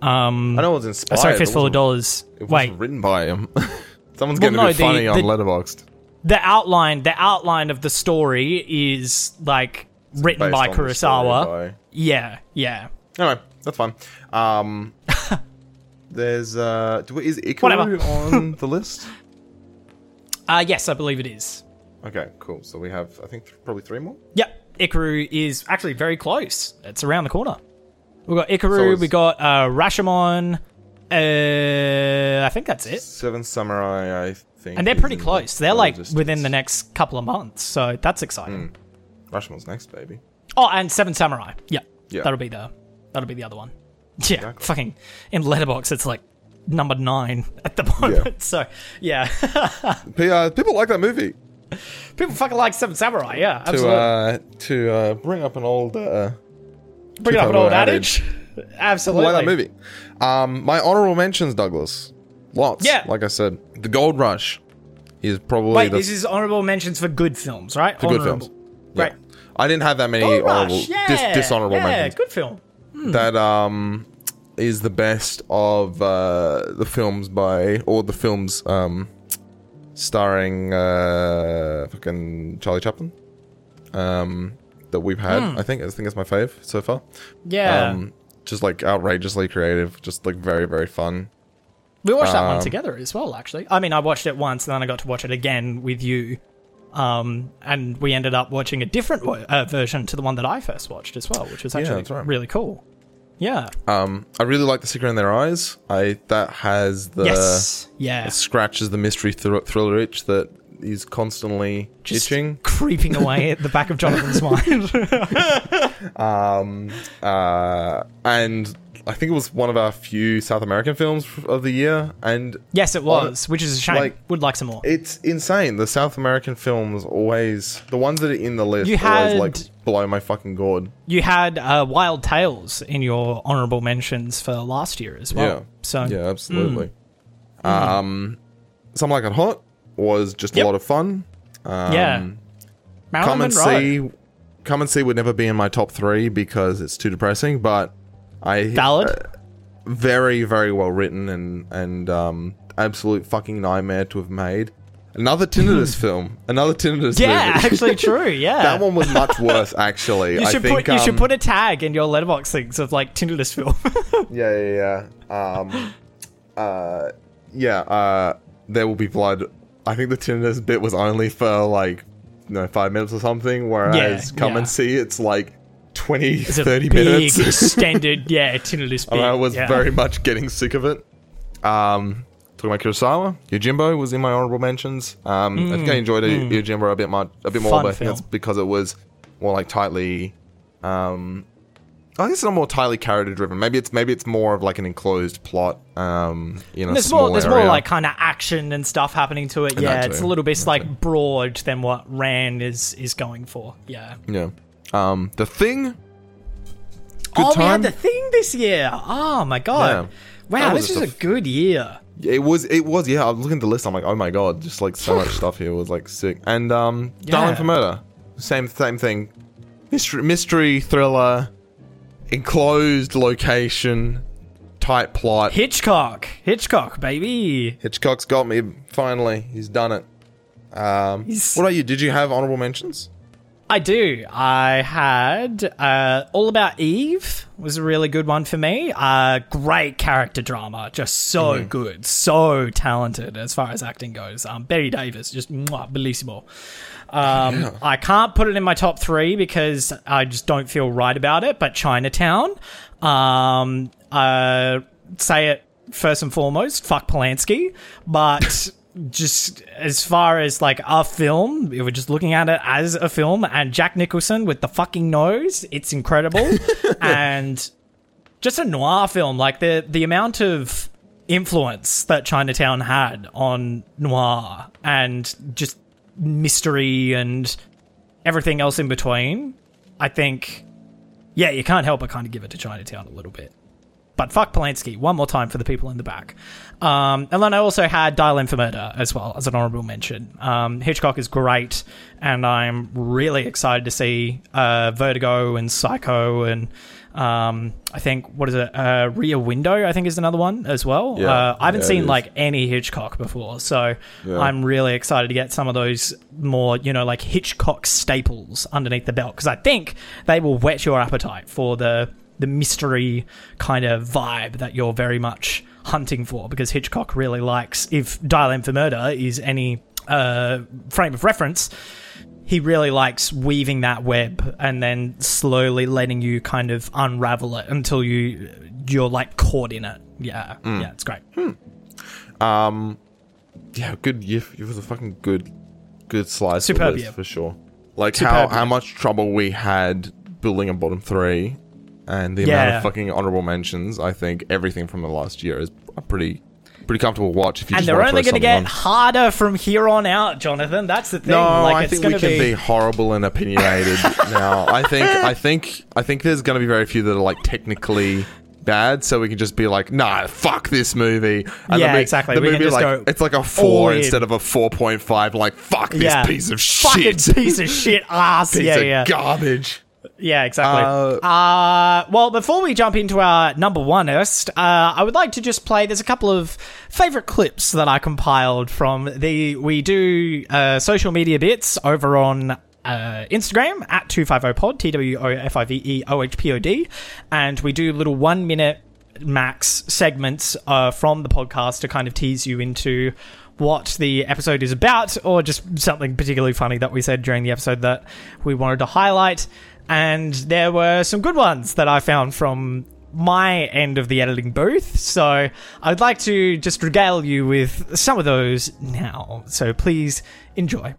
Um, I know it was uh, inspired. sorry, Fistful of Dollars. It wasn't Wait, written by him. Someone's Well, going to no, be the- funny on the- Letterboxd. The outline, the outline of the story is like written by Kurosawa. by- Yeah, yeah. Anyway, that's fine. Um, there's uh, do, is Ikiru Whatever. on the list? Uh, yes, I believe it is. Okay, cool. So we have, I think, th- probably three more. Yep, Ikiru is actually very close. It's around the corner. We've got Ikiru. So we got uh, Rashomon. Uh, I think that's it. Seven Samurai, I think, And they're pretty close. the They're like distance. within the next couple of months, so that's exciting. Rushmore's next, baby. Oh, and Seven Samurai. Yeah, Yeah. that'll be the that'll be the other one. Yeah, Exactly. fucking in Letterboxd, it's like number nine at the moment. Yeah. So yeah, P- uh, people like that movie. people fucking like Seven Samurai. Yeah, To absolutely. uh, to uh, bring up an old uh, Bring up an old adage. adage. Absolutely. like that movie. Um, my honorable mentions, Douglas. Lots. Yeah. Like I said, The Gold Rush is probably Wait, the this is honorable mentions for good films, right? for good films. Right. I didn't have that many Gold honorable, Rush, yeah, dis- dishonorable yeah, mentions. good film. that um is the best of uh the films by or the films um starring uh fucking Charlie Chaplin um that we've had I think I think it's my fave so far Yeah, um just like outrageously creative just like very very fun we watched that one um, together as well. Actually, I mean, I watched it once, and then I got to watch it again with you. Um, and we ended up watching a different wo- uh, version to the one that I first watched as well, which was actually that's right. really cool. Yeah. Um, I really like the secret in their eyes. I that has the yes. Yeah. it scratches the mystery thr- thriller itch that is constantly Just itching. creeping away at the back of Jonathan's mind. Um, uh, and I think it was one of our few South American films of the year, and yes, it was, which is a shame. Like- Would like some more. it's insane. The South American films always the ones that are in the list You always had- like blow my fucking gourd. You had uh, Wild Tales in your honorable mentions for last year as well. yeah, So yeah, absolutely. Um, something like it hot was just Yep. a lot of fun. Um, yeah, Marilyn come and Monroe. see. Come and see would never be in my top three because it's too depressing. But I Valid. uh, very very well written and and um absolute fucking nightmare to have made. Another tinnitus film. Another tinnitus Yeah, movie. actually true. Yeah, that one was much worse actually. You I should think put you should um, put a tag in your letterboxd things of like tinnitus film. Yeah, yeah, yeah. Um, uh, yeah. Uh, there will be blood. I think the tinnitus bit was only for like, you know, five minutes or something. Whereas Yeah, come yeah. and see it's like 20, It's a 30 big minutes. extended, yeah, bit. and I was yeah. very much getting sick of it. Um, talking about Kurosawa, Yojimbo was in my honorable mentions. Um, I think I enjoyed Yojimbo a bit much, a bit more, Mm, Fun but think film. that's because it was more like tightly. Um, I guess it's not more tightly character driven. Maybe it's maybe it's more of like an enclosed plot. Um, in a There's more. There's area. more like kind of action and stuff happening to it. that Yeah, it's a little bit like broad than what Ran is is going for. Yeah. yeah. Um, the thing. Good oh, we had the thing this year. Oh my god! Yeah. Wow, this is a good year. It was. It was. Yeah. I was looking at the list. I'm like, oh my god, just like so much stuff here was like sick. And um, Darling for Murder, same same thing. Mystery, mystery thriller, enclosed location, tight plot. Hitchcock, Hitchcock, baby. Hitchcock's got me finally. He's done it. Um, He's- what about you? Did you have honorable mentions? I do. I had uh, All About Eve was a really good one for me. Uh, great character drama, just so Mm-hmm. good, so talented as far as acting goes. Um, Bette Davis, just mwah, bellissimo. Um, I can't put it in my top three because I just don't feel right about it. But Chinatown, um, uh, say it first and foremost, fuck Polanski, but. Just as far as like a film, if we're just looking at it as a film, and Jack Nicholson with the fucking nose, it's incredible. and just a noir film, like the the amount of influence that Chinatown had on noir and just mystery and everything else in between. I think, yeah, you can't help but kind of give it to Chinatown a little bit. But fuck Polanski, one more time for the people in the back. Um, and then I also had Dial M for Murder as well as an honorable mention. Um, Hitchcock is great, and I'm really excited to see uh, Vertigo and Psycho and um, I think what is it? Uh, Rear Window, I think is another one as well. Yeah. uh, I haven't Yeah, seen like any Hitchcock before, so Yeah. I'm really excited to get some of those more, you know, like Hitchcock staples underneath the belt because I think they will whet your appetite for the the mystery kind of vibe that you're very much hunting for because Hitchcock really likes if Dial M for Murder is any uh, frame of reference he really likes weaving that web and then slowly letting you kind of unravel it until you you're like caught in it yeah Mm. yeah it's great Um, yeah, good. You, it was a fucking good, good slice yeah. for sure. Like how how much trouble we had building a bottom three, and the amount Yeah. of fucking honorable mentions. I think everything from the last year is a pretty pretty comfortable watch. If you and just they're wanna only throw going to something get on. harder from here on out jonathan that's the thing No, like I it's think we can be... be horrible and opinionated now. I think, I think, I think there's going to be very few that are like technically bad, so we can just be like, nah, fuck this movie. And Yeah, exactly. The We can movie, just like, go it's like a all four in. instead of a four point five. Like, fuck this yeah piece of shit. fucking shit, piece of shit ass piece yeah of yeah garbage. Yeah, exactly. Uh, Uh, well, before we jump into our number one list, uh, I would like to just play. There's a couple of favorite clips that I compiled from the. We do uh, social media bits over on. Uh, Instagram at 250pod, T W O F I V E O H P O D, and we do little one minute max segments uh, from the podcast to kind of tease you into what the episode is about, or just something particularly funny that we said during the episode that we wanted to highlight. And there were some good ones that I found from my end of the editing booth. So I'd like to just regale you with some of those now. So please enjoy.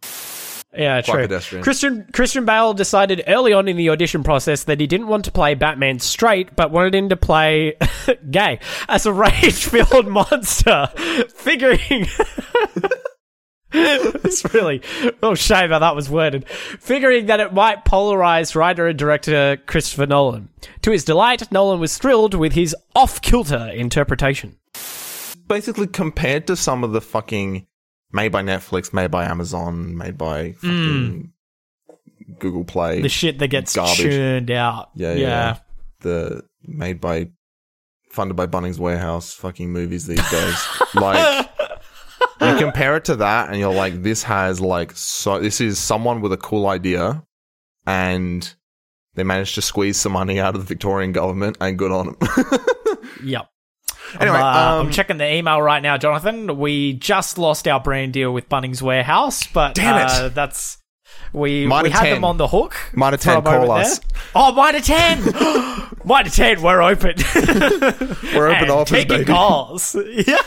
Yeah, true. pedestrian. Christian Christian Bale decided early on in the audition process that he didn't want to play Batman straight, but wanted him to play gay as a rage-filled monster, figuring. it's really oh shame how that was worded. Figuring that it might polarize writer and director Christopher Nolan. To his delight, Nolan was thrilled with his off-kilter interpretation. Basically, compared to some of the fucking made by Netflix, made by Amazon, made by fucking hmm. Google Play, The shit that gets Garbage. churned out. yeah, yeah, the made by funded by Bunnings Warehouse fucking movies these days. like you compare it to that and you're like this has like so this is someone with a cool idea and they managed to squeeze some money out of the Victorian government and good on them. Yep. Anyway, I'm, uh, um, I'm checking the email right now, Jonathan. We just lost our brand deal with Bunnings Warehouse, but Damn it. Uh, that's we we had 10. them on the hook. Mine are for a 10, call us. there. Oh, mine are ten. mine are ten. We're open. We're open And office, taking baby. calls. yeah.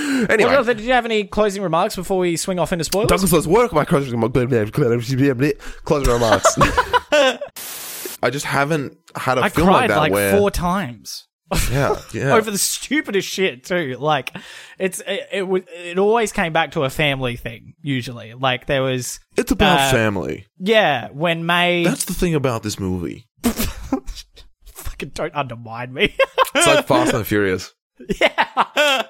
Anyway, Well, did you have any closing remarks before we swing off into spoilers? Douglas was work my closing closing remarks. I just haven't had a I film like that like where four times. yeah, yeah. over the stupidest shit too. Like it's it, it was it always came back to a family thing. Usually, like there was it's about uh, family. yeah when Mei That's the thing about this movie. fucking don't undermine me. It's like Fast and Furious. yeah,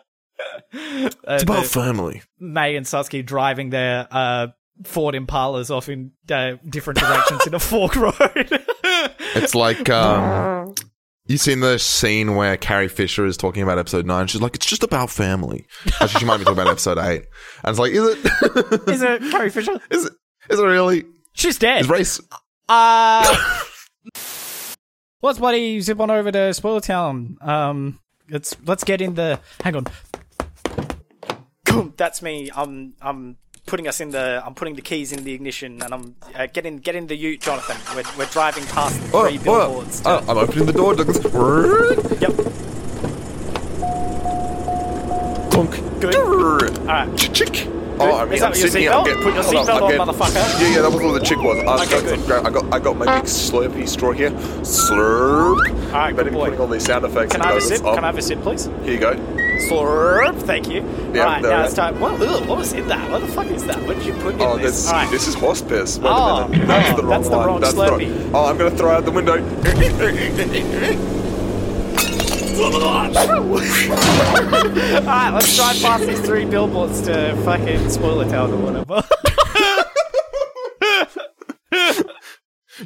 It's about family. Mei and Satsuki driving their uh, Ford Impalas off in uh, different directions in a fork road. It's like um, you seen the scene where Carrie Fisher is talking about episode nine. She's like, "It's just about family." Actually, she might be talking about episode eight. And it's like, is it? Is it Carrie Fisher? is it? Is it really? She's dead. Is race? Uh, let's bloody zip on over to Spoiler Town. Um, let's let's get in the. Hang on. That's me. I'm I'm putting us in the. I'm putting the keys in the ignition, and I'm uh, getting get in the Ute, Jonathan. We're, we're driving past the Oh, three oh, billboards. oh, I'm opening the door. Douglas. Yep. Clunk. Good. All right. Chick. Oh, I mean, Is that I'm your sitting here. I'm getting, Put your seatbelt on, getting- motherfucker. Yeah, yeah, that was what the chick was. I, Okay, got, good. I got, I got my big Slurpee straw here. Slurp. All right, good boy. putting all these sound effects. Can I have a sip? Oh, Can I have a sip, please? Here you go. Slurp. Thank you. Yeah, All right, there now we it's time. What, ugh, what was in that? What the fuck is that? What did you put in Oh, this? this, All right. this is horse piss. Wait Oh, a minute. That's oh, the wrong that's the wrong that's Slurpee. The, oh, I'm going to throw out the window. Alright, let's drive past these three billboards to fucking spoiler town or whatever.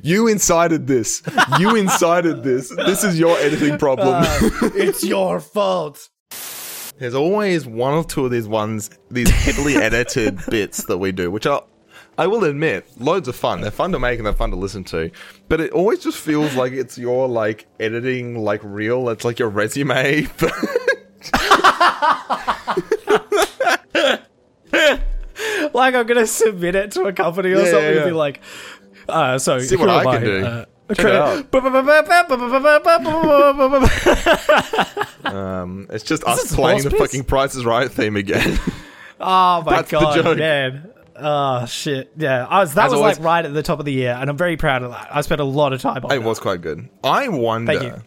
you incited this. You incited this. This is your editing problem. Uh, it's your fault. There's always one or two of these ones, these heavily edited bits that we do, which are, I will admit, loads of fun. They're fun to make and they're fun to listen to. But it always just feels like it's your like editing like reel. It's like your resume. Like I'm gonna submit it to a company or Yeah, something yeah, and be like, uh, so See what I can do. Uh, Check it out. oh um, it's just us playing the fucking Price is Right theme again. Oh my That's the god, joke. man. Oh shit. Yeah. I was that As was always- like right at the top of the year, and I'm very proud of that. I spent a lot of time on it that. was quite good. I wonder. Thank you.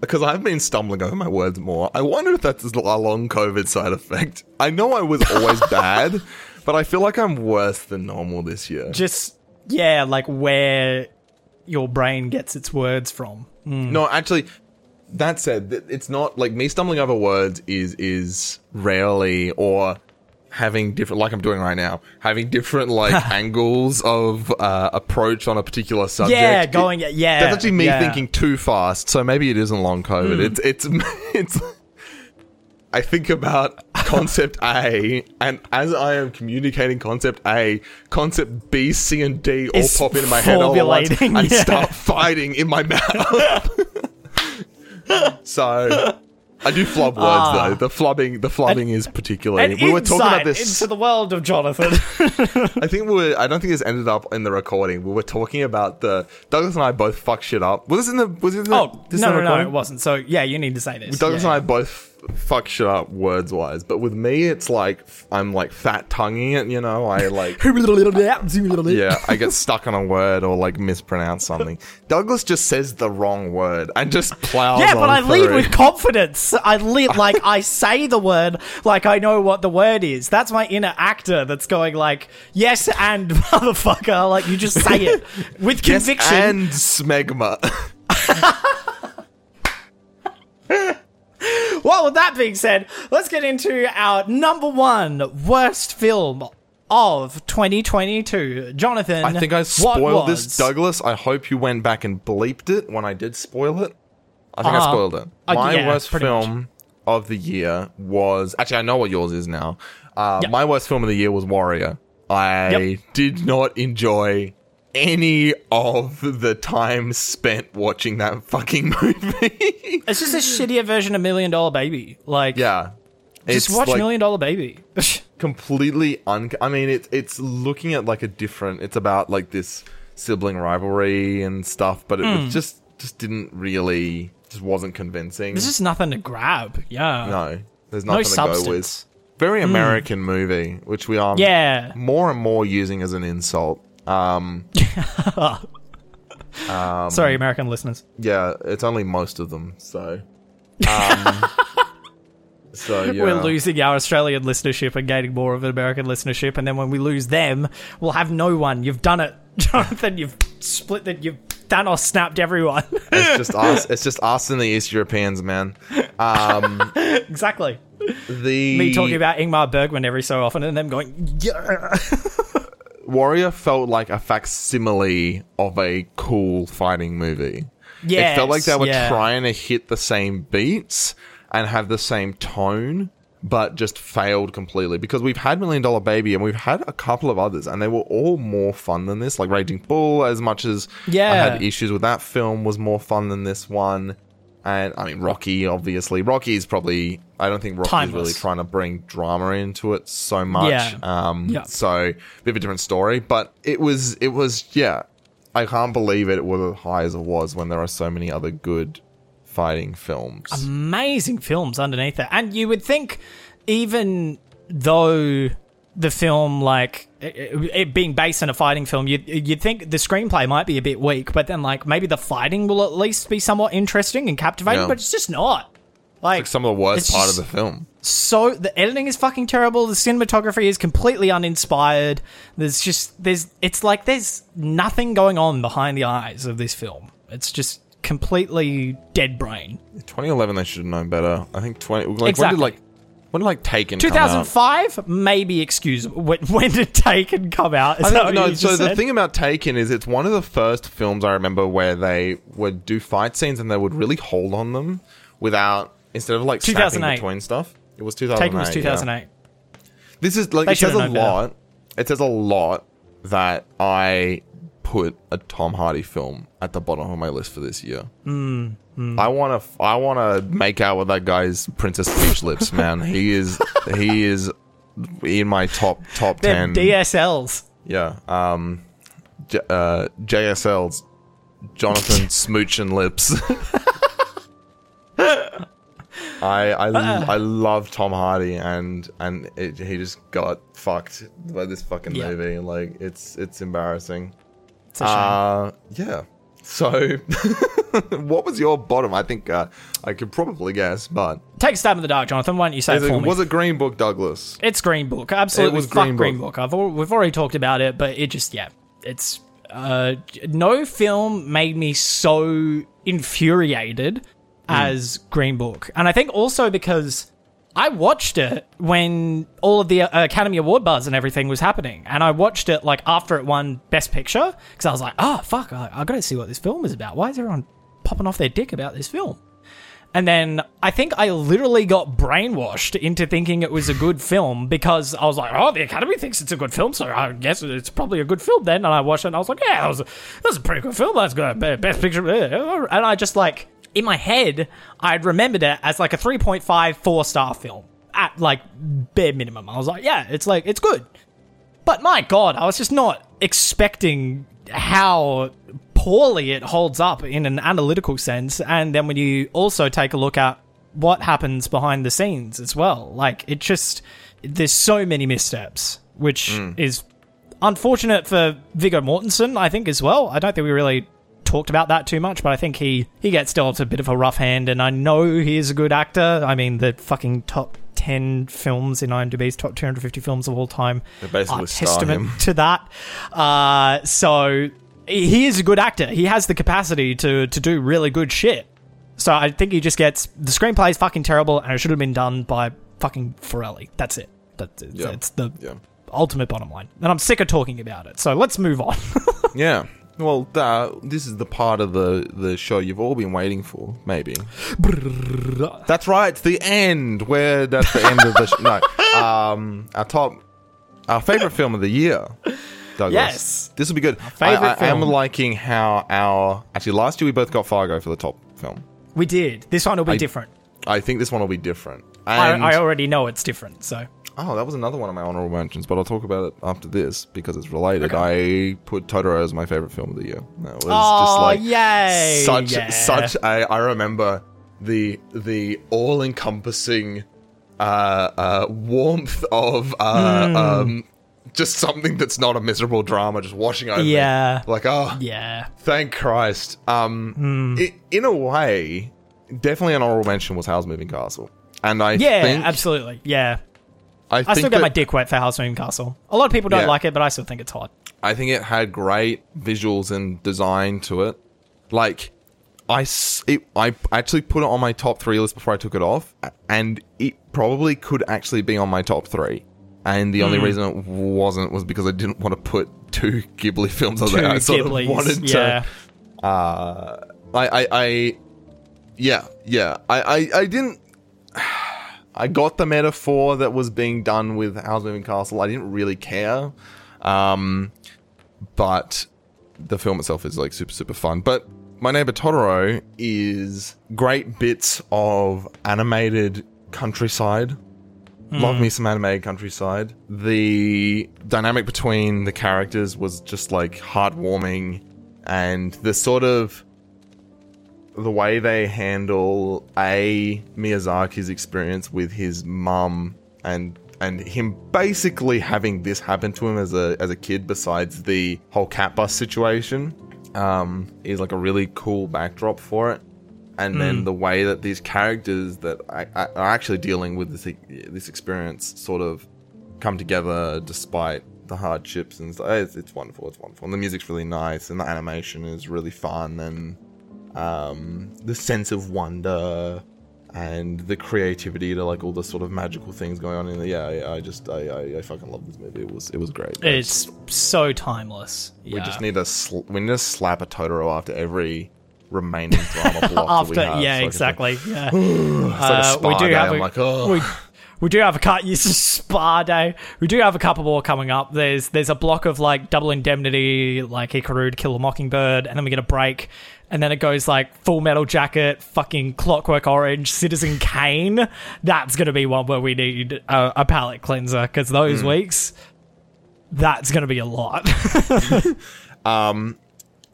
Because I've been stumbling over my words more. I wonder if that's a long COVID side effect. I know I was always bad, but I feel like I'm worse than normal this year. Just yeah, like where your brain gets its words from. No, actually, that said, it's not like me stumbling over words is is rarely or having different like I'm doing right now, having different like angles of uh, approach on a particular subject. Yeah, It- going yeah. that's actually me yeah. thinking too fast. So maybe it isn't long COVID. Hmm. It's it's it's. I think about concept A, and as I am communicating concept A, concept B, C, and D all Is pop into my head all at once and yeah. start fighting in my mouth. so, I do flub words Ah. though. The flubbing, the flubbing is particularly. An we were talking about this. into the world of Jonathan. I think we were. I don't think this ended up in the recording. We were talking about the Douglas and I both fuck shit up. Was this in the? Was it in the? oh this no, in the no, no, it wasn't. So yeah, you need to say this. Douglas yeah. and I both fuck shit up words wise, but with me, it's like I'm like fat tonguing it. You know, I like. Yeah, I get stuck on a word or like mispronounce something. Douglas just says the wrong word and just plows. Yeah, but on I lead with confidence. I lead like I say the word like I know what the word is. That's my inner actor that's going like, yes and motherfucker. Like you just say it with Yes, conviction. and smegma. Well, with that being said, let's get into our number one worst film of 2022. Jonathan, I think I spoiled this, Douglas. I hope you went back and bleeped it when I did spoil it. I think I Uh, spoiled it. uh, My yeah, worst pretty much. film of the year was actually I know what yours is now. Uh, Yep. My worst film of the year was Warrior. I Yep. did not enjoy any of the time spent watching that fucking movie. It's just a shittier version of Million Dollar Baby. Like, yeah, just It's watch like- Million Dollar Baby. completely un. I mean, it's it's looking at like a different. It's about like this sibling rivalry and stuff, but it Hmm. was just just didn't really just wasn't convincing. There's just nothing to grab. Yeah. no, there's No nothing to go with. Hmm. Very American movie, which we are Yeah. more and more using as an insult. Um, Um, Sorry, American listeners. yeah, it's only most of them. So, um, so yeah, We're losing our Australian listenership and gaining more of an American listenership, and then when we lose them, we'll have no one. You've done it, Jonathan. You've split that. You've Thanos snapped everyone. it's just us. It's just us and the East Europeans, man. Um, exactly. the Me talking about Ingmar Bergman every so often, and them going, yeah. Warrior felt like a facsimile of a cool fighting movie. Yeah, it felt like they were yeah. trying to hit the same beats and have the same tone, but just failed completely. Because we've had Million Dollar Baby and we've had a couple of others, and they were all more fun than this. Like Raging Bull, as much as I had issues with that film, was more fun than this one. And I mean, Rocky, obviously. Rocky is probably. I don't think Rocky's Timeless. really trying to bring drama into it so much. Yeah. Um, Yeah. So, bit of a different story. But it was, it was, yeah. I can't believe it was as high as it was when there are so many other good fighting films. amazing films underneath it. And you would think, even though the film, like it, it being based on a fighting film, you'd, you'd think the screenplay might be a bit weak, but then like maybe the fighting will at least be somewhat interesting and captivating, Yeah. but it's just not. Like, like some of the worst it's part of the film. so the editing is fucking terrible. The cinematography is completely uninspired. There's just there's it's like there's nothing going on behind the eyes of this film. It's just completely dead brain. 2011, they should have known better. I think 20. Like, When Exactly. did like when did like Taken come out? 2005, maybe excusable. When, when did Taken come out? Is think, no, so the said? thing about Taken is it's one of the first films I remember where they would do fight scenes and they would really hold on them without instead of like snapping 2008. between stuff. It was 2008. Taken was yeah. 2008. This is like They it says a known better. lot. It says a lot that I put a Tom Hardy film at the bottom of my list for this year. Hmm, I want to. I want to make out with that guy's Princess Peach lips, man. He is. He is in my top top They're ten. DSLs. yeah. Um. J- uh, JSL's Jonathan Smooch and Lips. I I, I love Tom Hardy and and it, he just got fucked by this fucking Yeah. movie. Like it's it's embarrassing. It's a shame. Uh yeah. So what was your bottom? I think uh, I could probably guess, but Take a stab in the dark, Jonathan. Why don't you say it it, for me? was it Green Book Douglas? It's Green Book. Absolutely. It was fuck Green Green Book. Book. I've al- we've already talked about it, but it just yeah, it's uh no film made me so infuriated Hmm. as Green Book. And I think also because I watched it when all of the uh, Academy Award buzz and everything was happening, and I watched it like after it won Best Picture because I was like, oh fuck, I, I got to see what this film is about. Why is everyone popping off their dick about this film? And then I think I literally got brainwashed into thinking it was a good film because I was like, oh, the Academy thinks it's a good film, so I guess it's probably a good film then. And I watched it and I was like, yeah, that was a, that was a pretty good film. That's good. Best picture. And I just like, in my head, I'd remembered it as like a 3.5, four star film at like bare minimum. I was like, yeah, it's like, it's good. But my god, I was just not expecting how poorly it holds up in an analytical sense. And then when you also take a look at what happens behind the scenes as well, like it just, there's so many missteps, which mm. is unfortunate for Viggo Mortensen, I think, as well. I don't think we really talked about that too much, but I think he he gets dealt a bit of a rough hand, and I know he is a good actor. I mean, the fucking top ten films in IMDb's top 250 films of all time are testament to that. Uh, so he is a good actor. He has the capacity to to do really good shit. So I think he just gets the screenplay is fucking terrible, and it should have been done by fucking Forelli. That's it. That's it. Yeah. It's the Yeah. ultimate bottom line. And I'm sick of talking about it. So let's move on. Yeah. Well, uh, this is the part of the, the show you've all been waiting for, maybe. That's right, it's the end. Where that's the end of the sh- no. Um, our top, our favorite film of the year. Douglas. Yes. this will be good. I, I am liking how our actually last year we both got Fargo for the top film. we did. This one will be I- different. I think this one will be different. I, I already know it's different. So Oh, that was another one of my honorable mentions, but I'll talk about it after this because it's related. I put Totoro as my favorite film of the year. That was just Oh, like yay, such yeah. such. I I remember the the all encompassing uh, uh, warmth of uh, Hmm. um, just something that's not a miserable drama just washing over. me. Yeah. like oh, yeah, thank Christ. Um, Hmm. i- in a way, definitely an honorable mention was Howl's Moving Castle, and I yeah, think absolutely. Yeah, I, I think still get that- my dick wet for Howl's Moving Castle. A lot of people don't Yeah. like it, but I still think it's hot. I think it had great visuals and design to it. Like, I, it- I actually put it on my top three list before I took it off, and it probably could actually be on my top three. And the only Hmm. reason it wasn't was because I didn't want to put two Ghibli films on Two there. I sort Ghiblis, of wanted yeah. to. Uh, I, I, I, yeah, yeah. I, I, I didn't. I got the metaphor that was being done with Howl's Moving Castle. I didn't really care. Um, but the film itself is like super super fun. But My Neighbor Totoro is great bits of animated countryside. Love me some animated countryside. The dynamic between the characters was just like heartwarming, and the sort of the way they handle a Miyazaki's experience with his mum and and him basically having this happen to him as a as a kid besides the whole cat bus situation um is like a really cool backdrop for it and then the way that these characters that I, I, are actually dealing with this this experience sort of come together despite the hardships and stuff. It's, it's wonderful. It's wonderful. And the music's really nice, and the animation is really fun, and um, the sense of wonder and the creativity to like all the sort of magical things going on in there. Yeah, yeah I just I, I, I fucking love this movie. It was it was great. It's so timeless. Yeah. we just need to sl- we need to slap a Totoro after every remaining drama block after have. yeah so exactly yeah It's like a Uh, spa we do day. have a, like, oh. we, we do have a cut use of spa day we do have a couple more coming up there's there's a block of like double indemnity like Ikiru to kill a mockingbird and then we get a break and then it goes like full metal jacket fucking clockwork orange citizen kane. That's gonna be one where we need a, a palate cleanser because those weeks that's gonna be a lot. Um,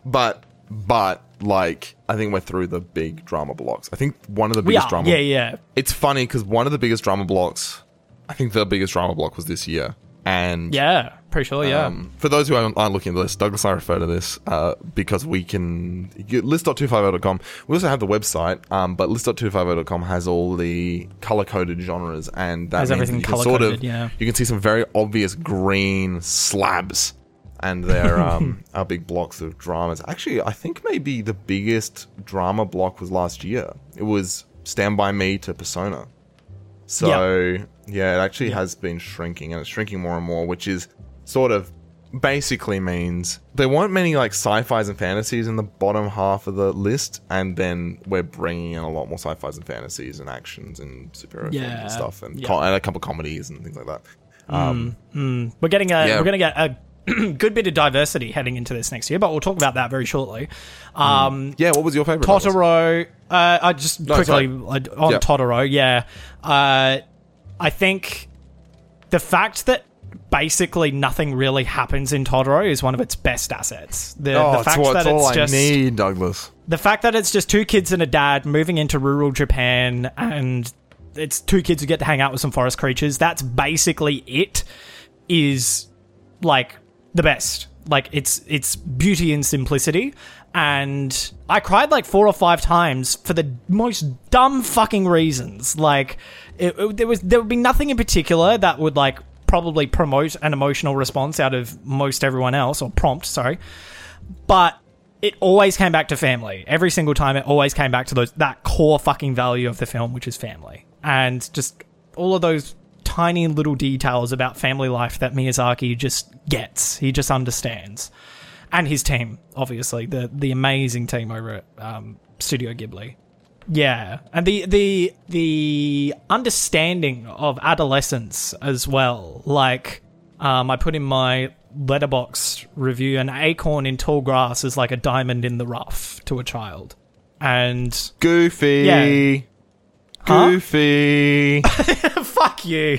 but but like I think we're through the big drama blocks. I think one of the biggest drama yeah yeah. It's funny because one of the biggest drama blocks, I think the biggest drama block was this year. And yeah pretty sure yeah um, for those who aren't, aren't looking at this, Douglas and I refer to this uh, because we can you- list.250.com. We also have the website, um, but list.250.com has all the color coded genres, and that Has means everything can sort of yeah. you can see some very obvious green slabs. And they're um, our big blocks of dramas. Actually, I think maybe the biggest drama block was last year. It was Stand By Me to Persona. So yeah, it actually has been shrinking, and it's shrinking more and more, which is sort of basically means there weren't many like sci-fis and fantasies in the bottom half of the list, and then we're bringing in a lot more sci-fis and fantasies and actions and superhero films Yeah, and stuff, and, yeah. co- and a couple comedies and things like that. Um, We're getting a Yeah. we're gonna get a good bit of diversity heading into this next year, but we'll talk about that very shortly. Um, Yeah, what was your favorite? Totoro. Uh, I just No, quickly sorry. on Yeah. Totoro. Yeah, uh, I think the fact that basically nothing really happens in Totoro is one of its best assets. The, Oh, the it's, fact what, that it's all it's I just need, Douglas. the fact that it's just two kids and a dad moving into rural Japan and it's two kids who get to hang out with some forest creatures. That's basically it. Is like the best. Like it's it's beauty and simplicity. And I cried like four or five times for the most dumb fucking reasons. Like it, it- there was there would be nothing in particular that would like probably promote an emotional response out of most everyone else or prompt. Sorry, but it always came back to family. Every single time, it always came back to those that core fucking value of the film, which is family, and just all of those tiny little details about family life that Miyazaki just gets. He just understands, and his team, obviously, the the amazing team over at um, Studio Ghibli. Yeah, and the the the understanding of adolescence as well. Like, um, I put in my letterboxd review, an acorn in tall grass is like a diamond in the rough to a child, and Goofy. Yeah. Huh? Goofy. fuck you.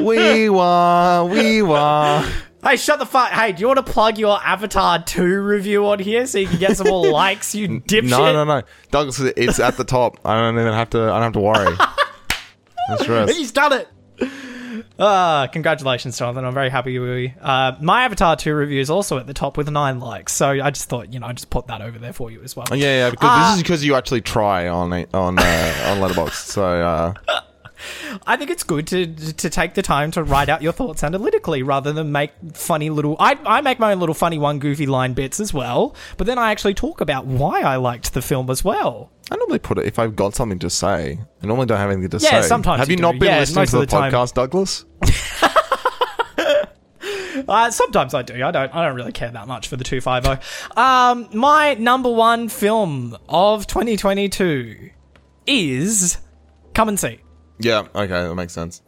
we were, we wah. Hey, shut the fuck. Hey, do you want to plug your Avatar 2 review on here so you can get some more likes, you dipshit? No, no, no. Douglas, it's at the top. I don't even have to. I don't have to worry. That's right. He's done it. Uh, congratulations, Jonathan. I'm very happy you. Uh, my Avatar 2 review is also at the top with nine likes. So I just thought, you know, I just put that over there for you as well. Oh, yeah, yeah. Because Uh, this is because you actually try on on uh, on Letterboxd. So uh, I think it's good to to take the time to write out your thoughts analytically rather than make funny little. I, I make my own little funny one goofy line bits as well, but then I actually talk about why I liked the film as well. I normally put it if I've got something to say. I normally don't have anything to Yeah, say. sometimes have you you, not been Yeah, listening to the, the podcast, Douglas? Uh, sometimes I do. I don't. I don't really care that much for the two five zero. Um, my number one film of 2022 is Come and See. Yeah. Okay, that makes sense.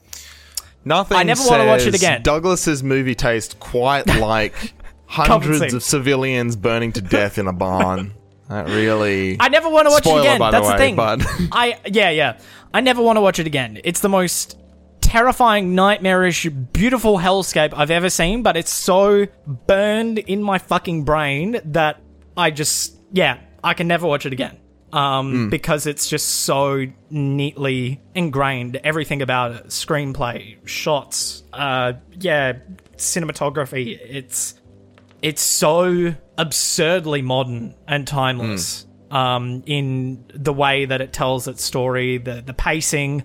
Nothing. I never wanna watch it again. Douglas's movie taste quite like hundreds of civilians burning to death in a barn. That really. I never want to watch Spoiler, it again. by That's the, way, thing. but- I yeah yeah. I never want to watch it again. It's the most terrifying, nightmarish, beautiful hellscape I've ever seen. But it's so burned in my fucking brain that I just yeah I can never watch it again. Um, because it's just so neatly ingrained. Everything about it, screenplay, shots, uh, yeah, cinematography. It's it's so absurdly modern and timeless um, in the way that it tells its story, the the pacing,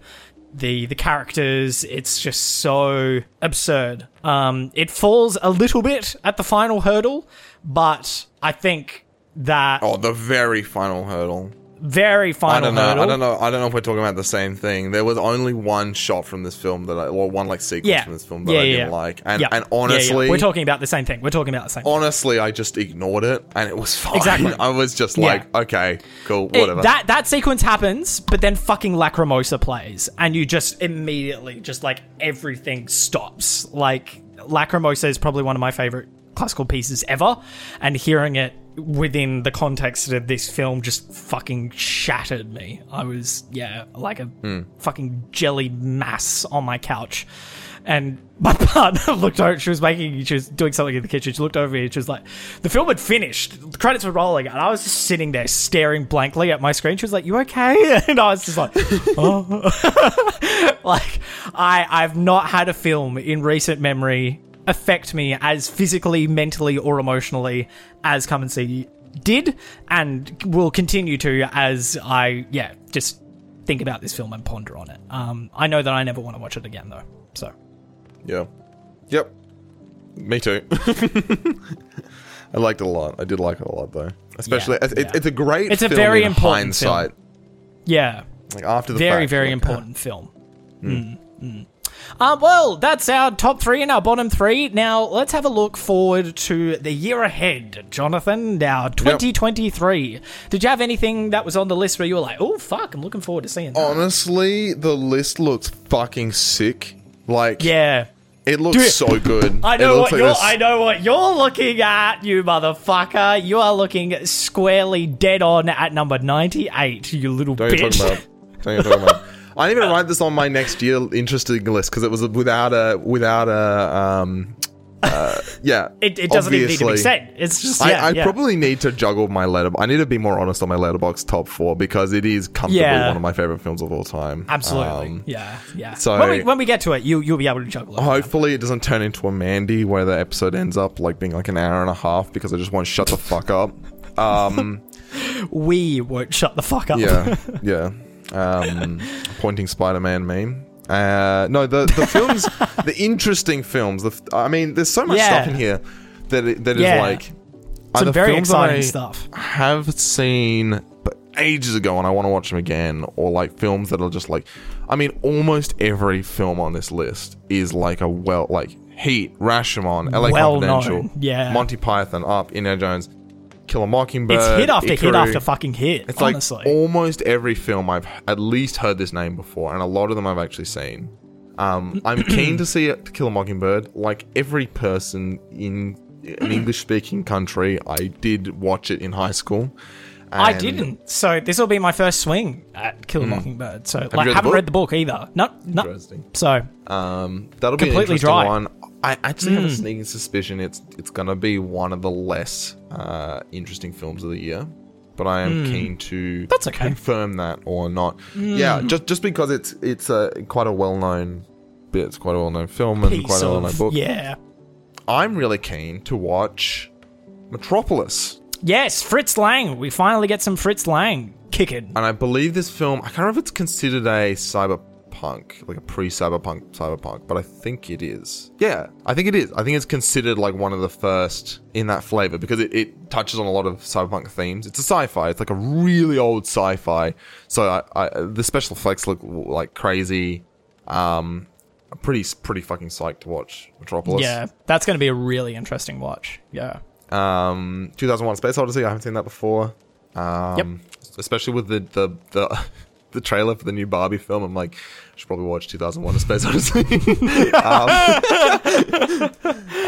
the the characters. It's just so absurd. Um, it falls a little bit at the final hurdle, but I think that oh, the very final hurdle. very final. I don't know. hurdle. I don't know. I don't know if we're talking about the same thing. There was only one shot from this film that I, or one like sequence Yeah, from this film that yeah, I yeah, didn't like, and and honestly, we're talking about the same thing. We're talking about the same. thing. honestly, I just ignored it, and it was fine. Exactly. I was just like, okay, cool, It- whatever. that that sequence happens, but then fucking Lacrimosa plays, and you just immediately just like everything stops. Like Lacrimosa is probably one of my favorite classical pieces ever, and hearing it within the context of this film just fucking shattered me. I was yeah, like a Hmm. fucking jelly mass on my couch. And my partner looked over. She was making. She was doing something in the kitchen. She looked over me. and She was like, "The film had finished. The credits were rolling, and I was just sitting there staring blankly at my screen." She was like, "You okay?" And I was just like, "Oh." like I, I've not had a film in recent memory affect me as physically, mentally, or emotionally as Come and See did, and will continue to as I, yeah, just think about this film and ponder on it. Um, I know that I never want to watch it again, though. So. yeah, yep, me too. I liked it a lot. I did like it a lot, though. Especially, Yeah, it, yeah. it's a great. It's a very in important film. Yeah, Like after the very fact, very like, important film. Mm, mm. Um, well, that's our top three and our bottom three. Now let's have a look forward to the year ahead, Jonathan. Now 2023. Did you have anything that was on the list where you were like, "Oh fuck, I'm looking forward to seeing that"? Honestly, the list looks fucking sick. Like, yeah, It looks Dude, so good. I know what like you're. this- I know what you're looking at, you motherfucker. You are looking squarely dead on at number ninety-eight. You little Don't you bitch. talk about? Don't you talk about? I didn't even write this on my next year interesting list because it was without a without a um uh yeah. It, it doesn't even need to be said. It's just yeah. I, I yeah. probably need to juggle my letter. I need to be more honest on my letterboxd top four because it is comfortably Yeah. one of my favorite films of all time. absolutely. Um, yeah, yeah. so- when we when we get to it, you you'll be able to juggle it. Hopefully, it doesn't turn into a Mandy where the episode ends up like being like an hour and a half because I just won't shut the fuck up. Um, We won't shut the fuck up. yeah, yeah. Um, pointing Spider-Man meme. Uh, no, the the films, the interesting films. The, I mean, there's so much Yeah. stuff in here that it, that is Yeah. like Some very films that exciting I stuff. Have seen but ages ago, and I want to watch them again, or like films that are just like. I mean, almost every film on this list is like a well, like Heat, Rashomon, LA Well Confidential, known, yeah. Monty Python, Up, Indiana Jones, Kill a Mockingbird. It's hit after hit after fucking hit. It's honestly. like almost every film I've at least heard this name before, and a lot of them I've actually seen. Um, I'm keen to see it, Kill a Mockingbird. Like every person in an English speaking country, I did watch it in high school. I didn't. So this will be my first swing at Kill a Mockingbird. So like, Hmm. read the haven't book? read the book either. No, no. Interesting. So Um, that'll be Completely dry. Hmm. one. I actually have a sneaking suspicion it's it's gonna be one of the less uh, interesting films of the year. But I am keen to. That's okay. Confirm that or not. Yeah, just just because it's it's a quite a well known bit, it's quite a well known film and quite piece a well known book. yeah. I'm really keen to watch Metropolis. Yes, Fritz Lang. We finally get some Fritz Lang kicking. And I believe this film, I can't remember if it's considered a cyberpunk, like a pre cyberpunk cyberpunk, but I think it is. Yeah, I think it is. I think it's considered like one of the first in that flavor because it, it touches on a lot of cyberpunk themes. It's a sci fi, it's like a really old sci fi. So I, I, the special effects look like crazy. Um, I'm pretty, pretty fucking psyched to watch Metropolis. Yeah, that's going to be a really interesting watch. Yeah. Um, 2001: Space Odyssey. I haven't seen that before. Um, Especially with the the the, the trailer for the new Barbie film. I'm like, I should probably watch 2001: A Space Odyssey. um,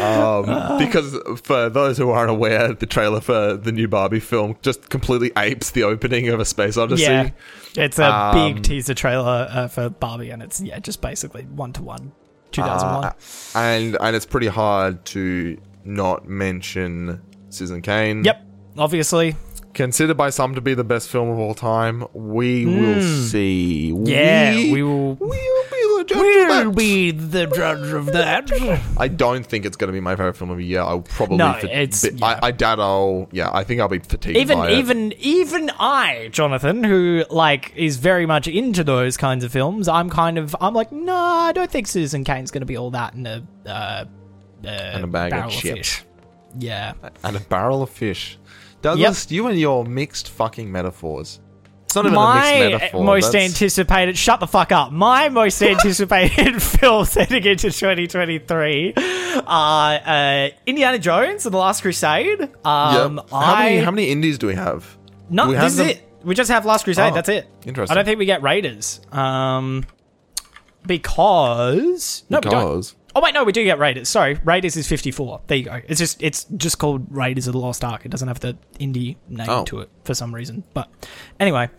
um, because for those who aren't aware, the trailer for the new Barbie film just completely apes the opening of A Space Odyssey. Yeah. It's a Um, big teaser trailer uh, for Barbie, and it's yeah, just basically one to one. 2001. Uh, and and it's pretty hard to not mention Citizen Kane. yep, obviously. Considered by some to be the best film of all time. We will see. Hmm. Yeah, we, we will. We'll be the judge of We'll that. be the judge of that. I don't think it's going to be my favorite film of the year. I'll probably. No, fa- it's- yeah. I, I doubt I'll. Yeah, I think I'll be fatigued. even by it. even even I, Jonathan, who like is very much into those kinds of films, I'm kind of I'm like, no, I don't think Citizen Kane's going to be all that in a uh, uh, And a bag of fish. Yeah, and a barrel of fish. Douglas, you and your mixed fucking metaphors. It's not even a my mixed metaphor. most that's- anticipated. Shut the fuck up. My most anticipated film heading into 2023 are uh, Indiana Jones and the Last Crusade. Um, Yep. How I many how many indies do we have? No, we this is them? it. We just have Last Crusade. Oh, that's it. interesting. I don't think we get Raiders. Um, because no. Because Oh wait, no, we do get Raiders. Sorry, Raiders is fifty four. There you go. It's just it's just called Raiders of the Lost Ark. It doesn't have the indie name Oh. to it for some reason. But anyway,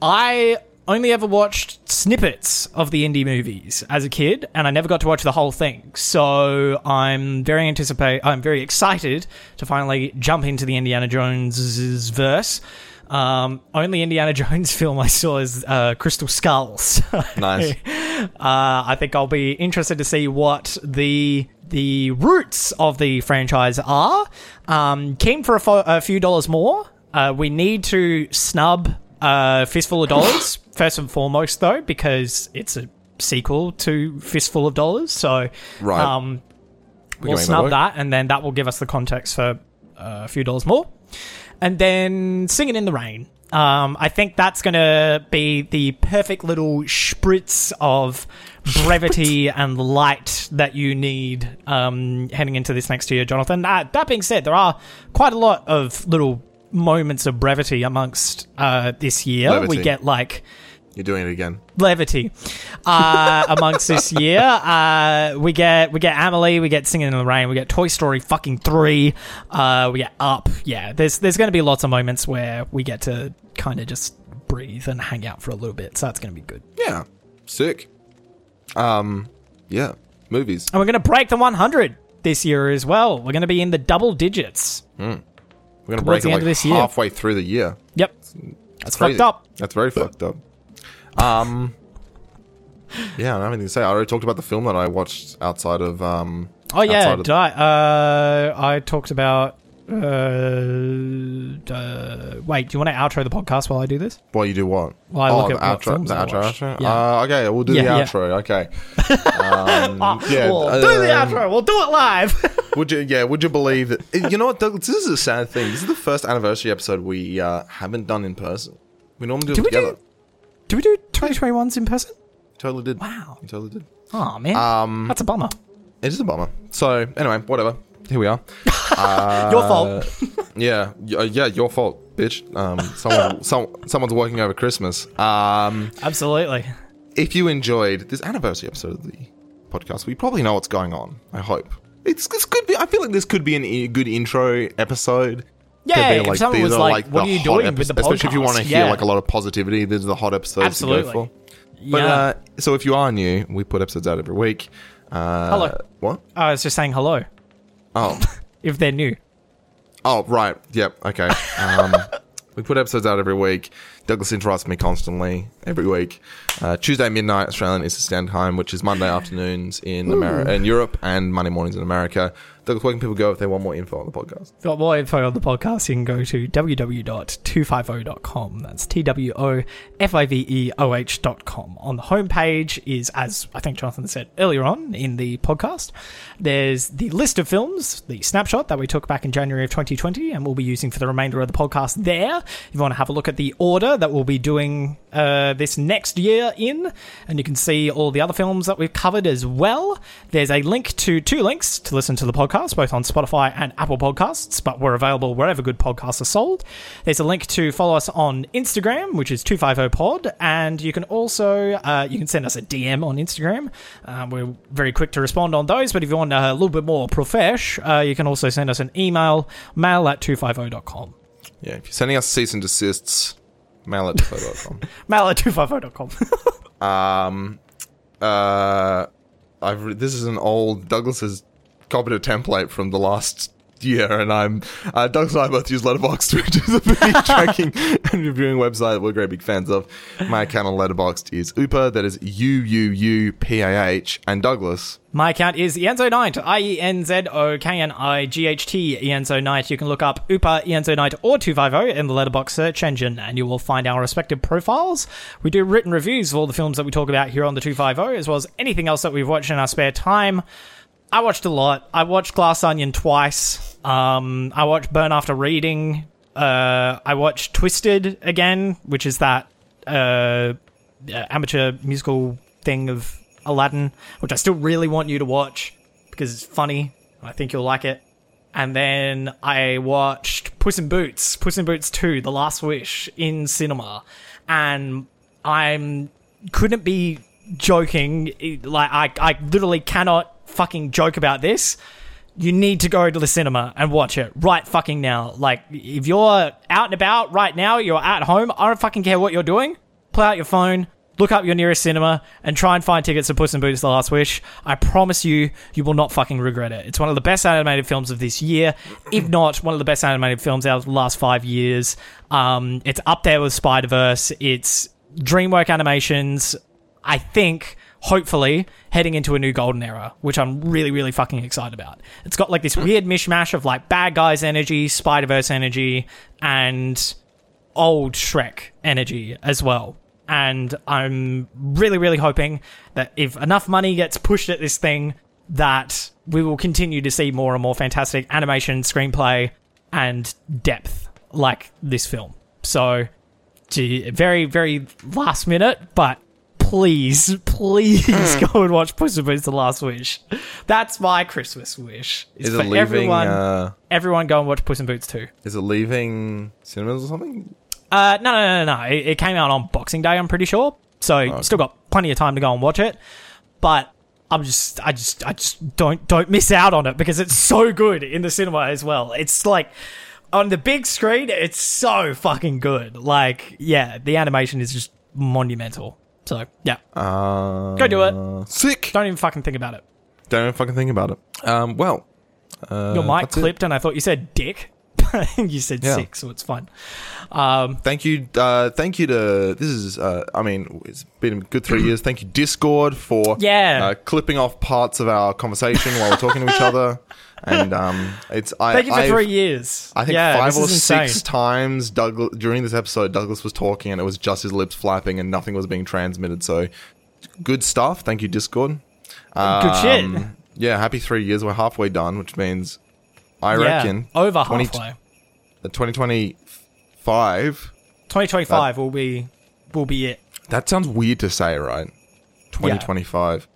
I only ever watched snippets of the indie movies as a kid, and I never got to watch the whole thing. So I'm very anticipate. I'm very excited to finally jump into the Indiana Jones verse. Um, only Indiana Jones film I saw is uh, Crystal Skulls. Nice. uh, I think I'll be interested to see what the the roots of the franchise are. Um, keen for a, fo- a few dollars more. Uh, we need to snub uh, Fistful of Dollars first and foremost, though, because it's a sequel to Fistful of Dollars. So Right. um, We we'll can make that snub that, and then that will give us the context for uh, a few dollars more. And then Singing in the Rain. Um, I think that's going to be the perfect little spritz of brevity and light that you need um, heading into this next year, Jonathan. Uh, that being said, there are quite a lot of little moments of brevity amongst uh, this year. Levity. We get like You're doing it again. levity uh, amongst this year. Uh, we get we get Amelie, we get Singing in the Rain, we get Toy Story fucking three, uh, we get Up. Yeah, there's there's going to be lots of moments where we get to kind of just breathe and hang out for a little bit. So that's going to be good. Yeah. Sick. Um, yeah. Movies. And we're going to break the 100 this year as well. We're going to be in the double digits. We're gonna break the it end like of this year. halfway through the year. Yep, that's Crazy. fucked up. That's very fucked up. Um, yeah, I don't have anything to say. I already talked about the film that I watched outside of. Um, Oh yeah, did I? Uh, I talked about. Uh, uh, wait, do you want to outro the podcast while I do this? Well, you do what? Well, I oh, look at what outro. films The outro. Outro. Yeah. Uh, okay, we'll do Yeah, the yeah. outro. Okay. Um, yeah. We'll do the outro. We'll do it live. Would you? Yeah. Would you believe that? You know what? Doug, this is a sad thing. This is the first anniversary episode we uh, haven't done in person. We normally do it do- together. Do we do 2021s in person? Totally did. Wow. We totally did. Oh man, Um, that's a bummer. it is a bummer. So anyway, whatever. Here we are. Your fault. Yeah, y- uh, yeah, your fault, bitch. Um, someone, some, someone's working over Christmas. Um, Absolutely. if you enjoyed this anniversary episode of the podcast, we probably know what's going on. I hope it's this could be. I feel like this could be an, a good intro episode. Yeah, be, if someone these was are, like, "What are you doing with the Especially if you want to hear Yeah. like a lot of positivity, these are the hot episodes Absolutely. to go for. But yeah. uh, so if you are new, we put episodes out every week. Uh, Hello. What? I was just saying hello. Oh. If they're new, Oh, right. Yep. Okay. Um, we put episodes out every week. Douglas interrupts me constantly every week. Uh, Tuesday midnight Australian Eastern Standard Time, which is Monday afternoons in America, in Europe, and Monday mornings in America. Where can people go if they want more info on the podcast? If you got more info on the podcast, you can go to www.250.com. That's T W O F I V E O H.com. On the homepage is, as I think Jonathan said earlier on in the podcast, there's the list of films, the snapshot that we took back in January of 2020, and we'll be using for the remainder of the podcast there. If you want to have a look at the order that we'll be doing uh, this next year in, and you can see all the other films that we've covered as well. There's a link to two links to listen to the podcast, both on Spotify and Apple Podcasts, but we're available wherever good podcasts are sold. There's a link to follow us on Instagram, which is 250pod, and you can also uh, you can send us a DM on Instagram. Um, we're very quick to respond on those, but if you want a little bit more profesh, uh, you can also send us an email, mail at 250.com. Yeah, if you're sending us cease and desists, mail to photo.com. Mail at 250.com. Um, uh, I've re- this is an old Douglas's copied a template from the last year, and I'm uh, Douglas and I both use Letterboxd, which is a movie tracking and reviewing website that we're great big fans of. My account on Letterboxd is Upa, that is U U U P A H, and Douglas. My account is Ienzo Knight, I E N Z O K N I G H T, Ienzo Knight. You can look up Upa, Ienzo Knight, or 250 in the Letterboxd search engine, and you will find our respective profiles. We do written reviews of all the films that we talk about here on the 250, as well as anything else that we've watched in our spare time. I watched a lot. I watched Glass Onion twice. Um, I watched Burn After Reading. Uh, I watched Twisted again, which is that uh, amateur musical thing of Aladdin, which I still really want you to watch because it's funny. I think you'll like it. And then I watched Puss in Boots, Puss in Boots 2, The Last Wish in cinema. And I'm couldn't be joking. Like I I literally cannot fucking joke about this. You need to go to the cinema and watch it right fucking now. Like if you're out and about right now, you're at home, I don't fucking care what you're doing. Pull out your phone, look up your nearest cinema and try and find tickets to Puss in Boots: The Last Wish. I promise you, you will not fucking regret it. It's one of the best animated films of this year, if not one of the best animated films out of the last five years. Um, it's up there with Spider Verse. It's DreamWorks animations. I think, hopefully, heading into a new golden era, which I'm really, really fucking excited about. It's got like this hmm. weird mishmash of like bad guys energy, Spider Verse energy, and old Shrek energy as well. And I'm really, really hoping that if enough money gets pushed at this thing, that we will continue to see more and more fantastic animation, screenplay, and depth like this film. So, very, very last minute, but please, please go and watch Puss in Boots: The Last Wish. That's my Christmas wish. Is, Is for it leaving? everyone, Uh, everyone go and watch Puss in Boots too. is it leaving cinemas or something? Uh, no, no, no, no. It, it came out on Boxing Day. I'm pretty sure. So still got plenty of time to go and watch it. But I'm just, I just, I just don't don't miss out on it because it's so good in the cinema as well. It's like on the big screen, it's so fucking good. Like, yeah, the animation is just monumental. So yeah, Uh, Go do it. Sick. don't even fucking think about it. Don't even fucking think about it. Um, well, uh, Your mic that's it. clipped, and I thought you said dick. you said Yeah. six, so it's fine. Um, Thank you, uh, thank you to this is. Uh, I mean, it's been a good three years. Thank you, Discord, for Yeah. uh, clipping off parts of our conversation while we're talking to each other. And um, it's I, thank you for I've- 3 years. I think yeah, five or six times Douglas during this episode, Douglas was talking and it was just his lips flapping and nothing was being transmitted. So good stuff. Thank you, Discord. Good shit. Um, Yeah, happy three years. We're halfway done, which means I Yeah, reckon over 20 halfway. uh, 2025. 2025 will be will be it. That sounds weird to say, right? 2025.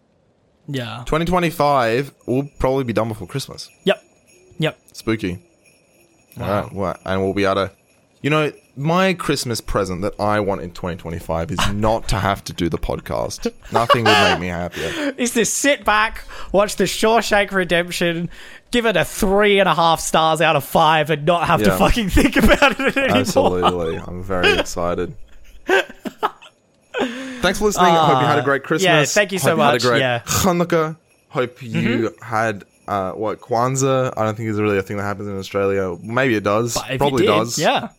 Yeah. 2025 will probably be done before Christmas. Yep. Yep. Spooky. Wow. All right. Well, and we'll be able to. You know, my Christmas present that I want in 2025 is not to have to do the podcast. Nothing would make me happier. Is to sit back, watch the Shawshank Redemption, give it a three and a half stars out of five, and not have to fucking think about it anymore. Absolutely. I'm very excited. Thanks for listening. I hope you had a great Christmas. yeah, thank you so Hope you had much, a great yeah. Mm-hmm. Hanukkah. Hope you had uh, what Kwanzaa. I don't think is really a thing that happens in Australia. Maybe it does. Probably did, does. Yeah.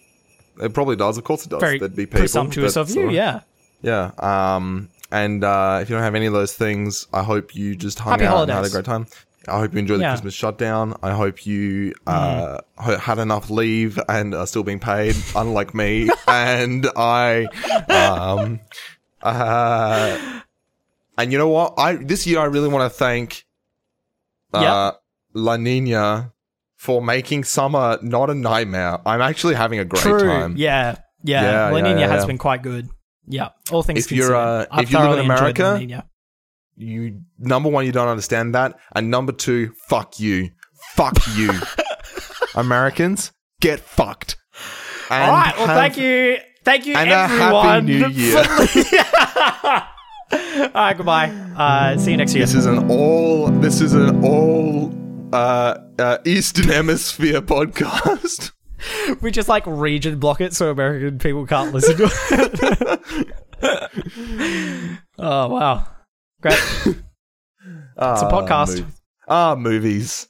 It probably does. Of course it does. Very There'd be people presumptuous of you. sort of- Yeah. Yeah. Um, and uh, if you don't have any of those things, I hope you just hung Happy out and had a great time. I hope you enjoyed the Christmas shutdown. I hope you uh, Mm. had enough leave and are still being paid, unlike me. and I, um, uh, and you know what? I this year I really want to thank uh, Yeah. La Nina for making summer not a nightmare. I'm actually having a great True. time. Yeah. Yeah. Yeah, La Nina yeah, has yeah. been quite good. Yeah. All things If you're, considered. uh, I've if you live in thoroughly enjoyed La America, you number one, you don't understand that, and number two, fuck you, fuck you, Americans, get fucked. And All right. Well, have- thank you. Thank you, and a happy new year. All right. Goodbye. Uh, see you next year. This is an all. This is an all. Uh, uh, Eastern Hemisphere podcast. we just like region block it so American people can't listen to it. oh wow, great! It's a podcast. Ah, movies.